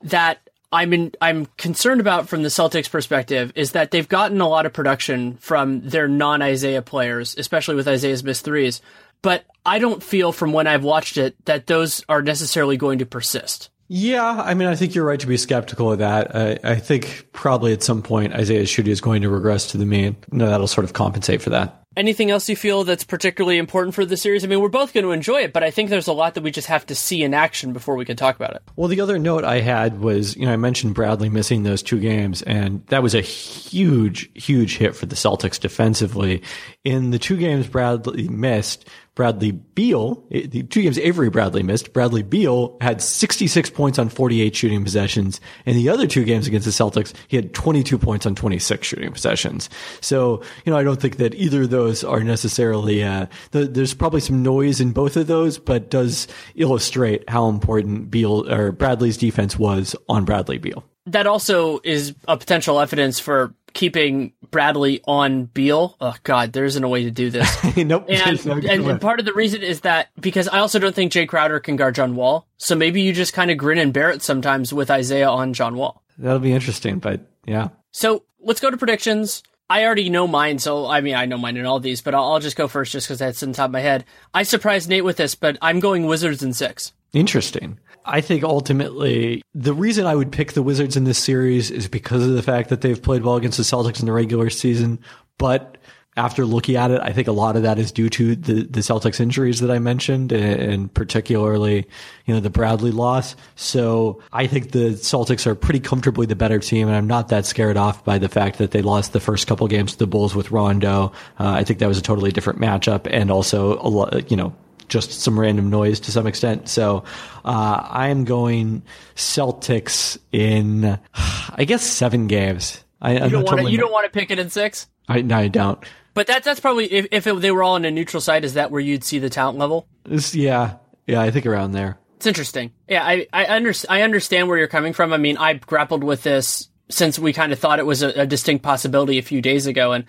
that I'm in, I'm concerned about from the Celtics perspective is that they've gotten a lot of production from their non Isaiah players, especially with Isaiah's missed threes. But I don't feel from when I've watched it that those are necessarily going to persist. Yeah, I mean, I think you're right to be skeptical of that. I, I think probably at some point Isaiah shooting is going to regress to the mean. No, that'll sort of compensate for that. Anything else you feel that's particularly important for the series? I mean, we're both going to enjoy it, but I think there's a lot that we just have to see in action before we can talk about it. Well, the other note I had was, you know, I mentioned Bradley missing those two games, and that was a huge, huge hit for the Celtics defensively. In the two games Bradley missed, Bradley Beal, eh, the two games Avery Bradley missed, Bradley Beal had 66 points on 48 shooting possessions. In the other two games against the Celtics, he had 22 points on 26 shooting possessions. So, you know, I don't think that either of those are necessarily, uh, there's probably some noise in both of those, but does illustrate how important Beal or Bradley's defense was on Bradley Beal. That also is a potential evidence for keeping Bradley on Beal. Oh God, there isn't a way to do this. [LAUGHS] nope. And, no and, and, part of the reason is that because I also don't think Jae Crowder can guard John Wall. So maybe you just kind of grin and bear it sometimes with Isaiah on John Wall. That'll be interesting, but yeah. So let's go to predictions. I already know mine, so I mean I know mine in all these, but I'll, I'll just go first just because that's in the top of my head. I surprised Nate with this, but I'm going Wizards in six. Interesting. I think ultimately the reason I would pick the Wizards in this series is because of the fact that they've played well against the Celtics in the regular season. But after looking at it, I think a lot of that is due to the, the Celtics injuries that I mentioned and particularly, you know, the Bradley loss. So I think the Celtics are pretty comfortably the better team and I'm not that scared off by the fact that they lost the first couple games to the Bulls with Rondo. Uh, I think that was a totally different matchup and also a lot, you know, just some random noise to some extent. So uh, I am going Celtics in, I guess, seven games. I, you don't want to. You don't want to pick it in six. I no, I don't. But that's that's probably if if it, they were all on a neutral site, is that where you'd see the talent level? It's, yeah, yeah, I think around there. It's interesting. Yeah, I I, under, I understand where you're coming from. I mean, I grappled with this since we kind of thought it was a, a distinct possibility a few days ago, and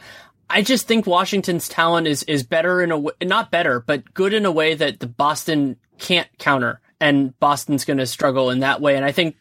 I just think Washington's talent is is better in a way, not better, but good in a way that the Boston can't counter, and Boston's going to struggle in that way. And I think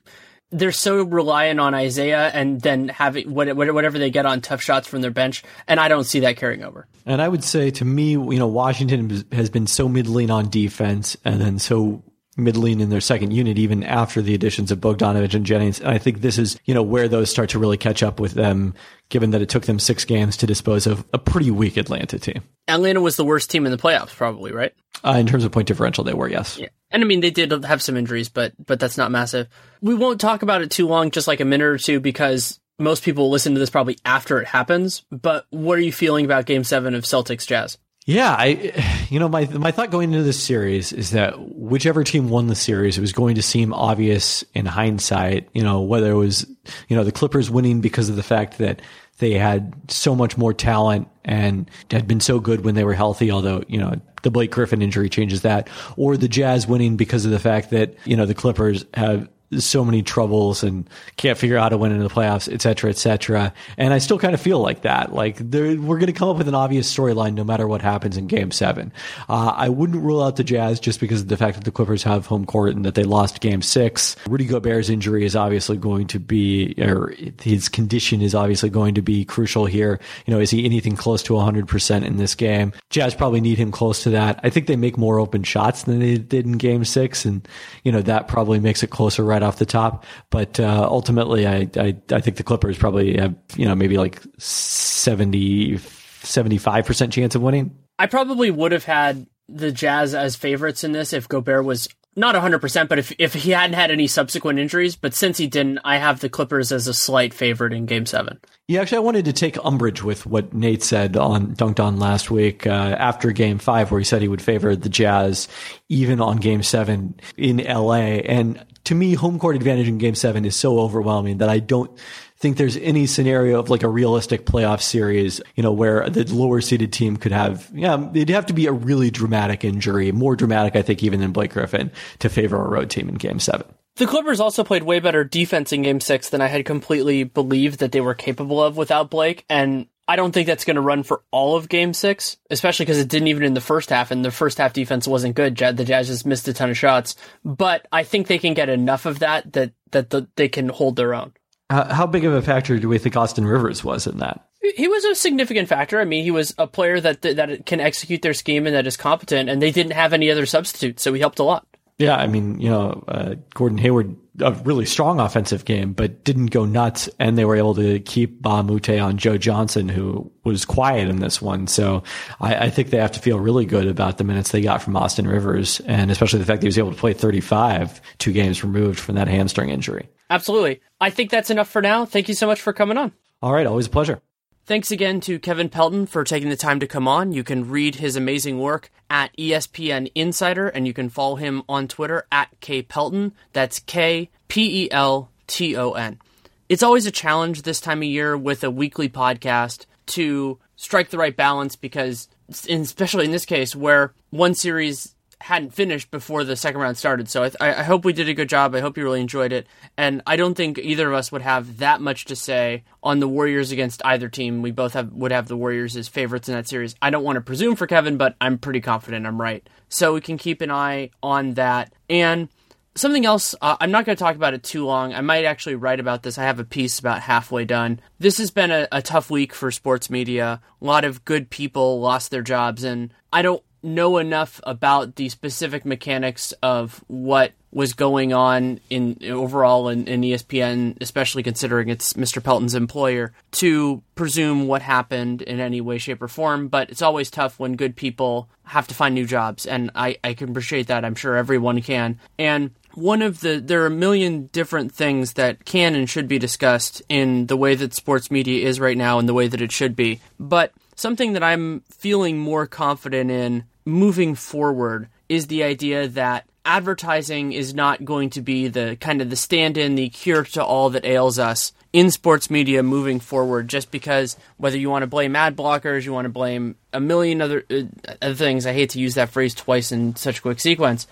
they're so reliant on Isaiah and then having whatever they get on tough shots from their bench, and I don't see that carrying over. And I would say to me, you know, Washington has been so middling on defense, and then so middling in their second unit, even after the additions of Bogdanovic and Jennings. And I think this is, you know, where those start to really catch up with them, given that it took them six games to dispose of a pretty weak Atlanta team. Atlanta was the worst team in the playoffs, probably, right? Uh, in terms of point differential, they were, yes. Yeah. And I mean, they did have some injuries, but, but that's not massive. We won't talk about it too long, just like a minute or two, because most people listen to this probably after it happens. But what are you feeling about game seven of Celtics Jazz? Yeah, I, [SIGHS] you know, my my thought going into this series is that whichever team won the series, it was going to seem obvious in hindsight. You know, whether it was, you know, the Clippers winning because of the fact that they had so much more talent and had been so good when they were healthy, although, you know, the Blake Griffin injury changes that, or the Jazz winning because of the fact that, you know, the Clippers have so many troubles and can't figure out how to win in the playoffs, et cetera, et cetera. And I still kind of feel like that. Like we're going to come up with an obvious storyline no matter what happens in game seven. Uh, I wouldn't rule out the Jazz just because of the fact that the Clippers have home court and that they lost game six. Rudy Gobert's injury is obviously going to be, or his condition is obviously going to be crucial here. You know, is he anything close to 100% in this game? Jazz probably need him close to that. I think they make more open shots than they did in game six. And, you know, that probably makes it closer right off the top. But uh, ultimately, I, I, I think the Clippers probably have you know maybe like 70 75 percent chance of winning. I probably would have had the Jazz as favorites in this if Gobert was not 100%, but if, if he hadn't had any subsequent injuries. But since he didn't, I have the Clippers as a slight favorite in game seven. Yeah, actually, I wanted to take umbrage with what Nate said on Dunked On last week uh, after game five, where he said he would favor the Jazz even on game seven in LA. And to me, home court advantage in game seven is so overwhelming that I don't think there's any scenario of like a realistic playoff series, you know, where the lower seeded team could have, yeah, it'd have to be a really dramatic injury, more dramatic, I think, even than Blake Griffin to favor a road team in game seven. The Clippers also played way better defense in game six than I had completely believed that they were capable of without Blake. And I don't think that's going to run for all of game six, especially because it didn't even in the first half, and the first half defense wasn't good. The Jazz just missed a ton of shots. But I think they can get enough of that that, that the, they can hold their own. How big of a factor do we think Austin Rivers was in that? He was a significant factor. I mean, he was a player that that can execute their scheme and that is competent, and they didn't have any other substitutes, so he helped a lot. Yeah, I mean, you know, uh, Gordon Hayward, a really strong offensive game, but didn't go nuts, and they were able to keep Moute on Joe Johnson, who was quiet in this one. So I, I, think they have to feel really good about the minutes they got from Austin Rivers, and especially the fact that he was able to play 35, two games removed from that hamstring injury. Absolutely. I think that's enough for now. Thank you so much for coming on. All right. Always a pleasure. Thanks again to Kevin Pelton for taking the time to come on. You can read his amazing work at ESPN Insider, and you can follow him on Twitter at K Pelton. That's K P E L T O N. It's always a challenge this time of year with a weekly podcast to strike the right balance because, especially in this case, where one series hadn't finished before the second round started. So I, I, hope we did a good job. I hope you really enjoyed it. And I don't think either of us would have that much to say on the Warriors against either team. We both have would have the Warriors as favorites in that series. I don't want to presume for Kevin, but I'm pretty confident I'm right. So we can keep an eye on that. And something else, uh, I'm not going to talk about it too long. I might actually write about this. I have a piece about halfway done. This has been a, a tough week for sports media. A lot of good people lost their jobs, and I don't know enough about the specific mechanics of what was going on in overall in, in, ESPN, especially considering it's Mr. Pelton's employer, to presume what happened in any way, shape, or form. But it's always tough when good people have to find new jobs, and I, I can appreciate that. I'm sure everyone can. And one of the there are a million different things that can and should be discussed in the way that sports media is right now and the way that it should be. But something that I'm feeling more confident in moving forward is the idea that advertising is not going to be the kind of the stand-in, the cure to all that ails us in sports media moving forward. Just because whether you want to blame ad blockers, you want to blame a million other, uh, other things. I hate to use that phrase twice in such quick sequence.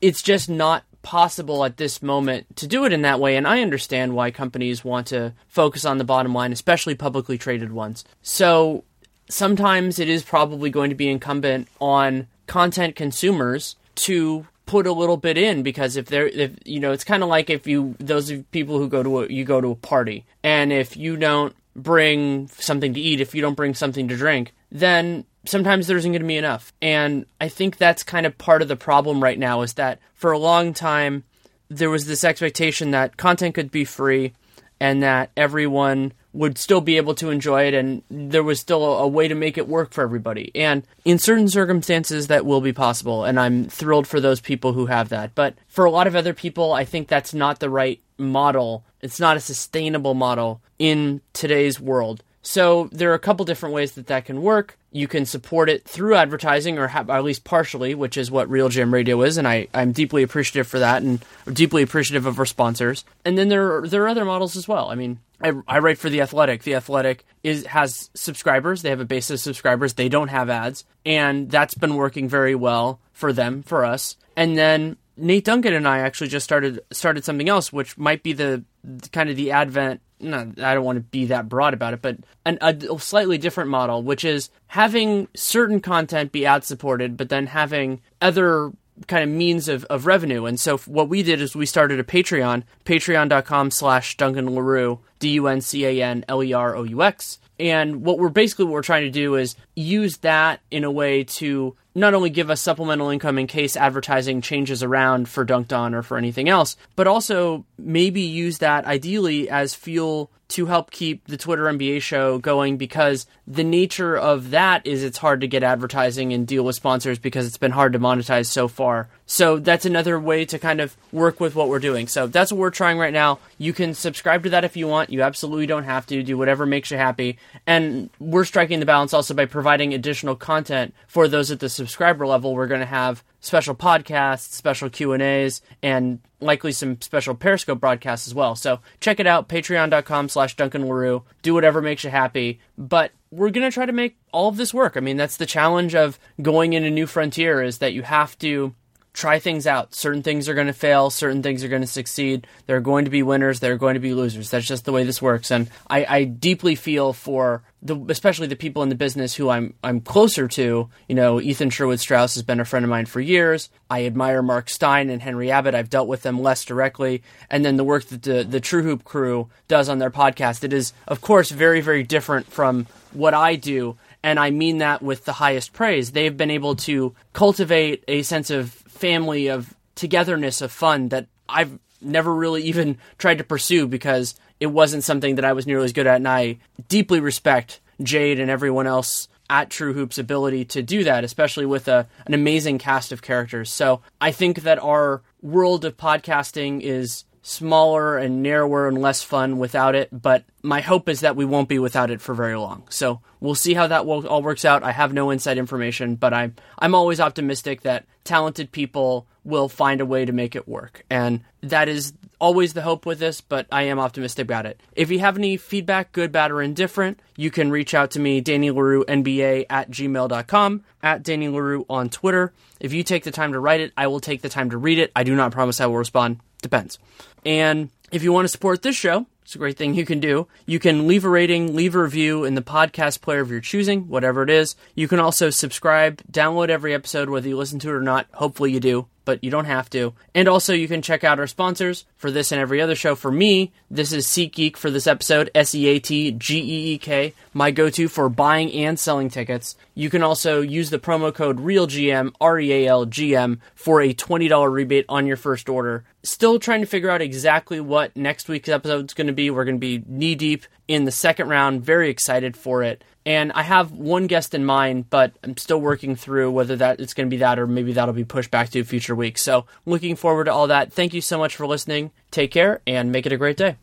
It's just not possible at this moment to do it in that way. And I understand why companies want to focus on the bottom line, especially publicly traded ones. So sometimes it is probably going to be incumbent on content consumers to put a little bit in because if they're if you know it's kind of like if you those people who go to a you go to a party and if you don't bring something to eat if you don't bring something to drink then sometimes there isn't going to be enough. And i think that's kind of part of the problem right now is that for a long time there was this expectation that content could be free and that everyone would still be able to enjoy it and there was still a, way to make it work for everybody. And in certain circumstances that will be possible and I'm thrilled for those people who have that. But for a lot of other people I think that's not the right model. It's not a sustainable model in today's world. So there are a couple different ways that that can work. You can support it through advertising, or, ha- at least partially, which is what RealGM Radio is, and I, I'm deeply appreciative for that, and deeply appreciative of our sponsors. And then there are, there are other models as well. I mean, I, I write for the Athletic. The Athletic is has subscribers. They have a base of subscribers. They don't have ads, and that's been working very well for them, for us. And then Nate Duncan and I actually just started started something else, which might be the kind of the advent. No, I don't want to be that broad about it, but an, a slightly different model, which is having certain content be ad supported, but then having other kind of means of, of revenue. And so what we did is we started a Patreon, patreon.com slash Duncan Leroux, D-U-N-C-A-N-L-E-R-O-U-X. And what we're basically what we're trying to do is use that in a way to not only give us supplemental income in case advertising changes around for Dunked On or for anything else, but also maybe use that ideally as fuel to help keep the Twitter NBA show going because the nature of that is it's hard to get advertising and deal with sponsors because it's been hard to monetize so far. So that's another way to kind of work with what we're doing. So that's what we're trying right now. You can subscribe to that if you want. You absolutely don't have to. Do whatever makes you happy. And we're striking the balance also by providing additional content for those at the subscriber level. We're going to have special podcasts, special Q&As, and likely some special Periscope broadcasts as well. So check it out, patreon.com slash Duncan Leroux. Do whatever makes you happy. But we're going to try to make all of this work. I mean, that's the challenge of going in a new frontier is that you have to try things out. Certain things are going to fail, certain things are going to succeed. There are going to be winners, there are going to be losers. That's just the way this works. And I, I deeply feel for the, especially the people in the business who I'm I'm closer to. You know, Ethan Sherwood Strauss has been a friend of mine for years. I admire Mark Stein and Henry Abbott. I've dealt with them less directly, and then the work that the the True Hoop crew does on their podcast. It is, of course, very very different from what I do. And I mean that with the highest praise. They've been able to cultivate a sense of family of togetherness of fun that I've never really even tried to pursue because it wasn't something that I was nearly as good at. And I deeply respect Jade and everyone else at True Hoop's ability to do that, especially with a, an amazing cast of characters. So I think that our world of podcasting is smaller and narrower and less fun without it, but my hope is that we won't be without it for very long. So we'll see how that all works out. I have no inside information, but I'm I'm always optimistic that talented people will find a way to make it work. And that is always the hope with this, but I am optimistic about it. If you have any feedback, good, bad, or indifferent, you can reach out to me, Danny Leroux, NBA at gmail.com, at Danny Leroux on Twitter. If you take the time to write it, I will take the time to read it. I do not promise I will respond. Depends. And if you want to support this show, it's a great thing you can do. You can leave a rating, leave a review in the podcast player of your choosing, whatever it is. You can also subscribe, download every episode, whether you listen to it or not. Hopefully you do but you don't have to. And also, you can check out our sponsors for this and every other show. For me, this is SeatGeek for this episode, S E A T G E E K, my go to for buying and selling tickets. You can also use the promo code REALGM, R E A L G M, for a $20 rebate on your first order. Still trying to figure out exactly what next week's episode is going to be. We're going to be knee deep in the second round. Very excited for it. And I have one guest in mind, but I'm still working through whether that it's going to be that or maybe that'll be pushed back to future week. So looking forward to all that. Thank you so much for listening. Take care and make it a great day.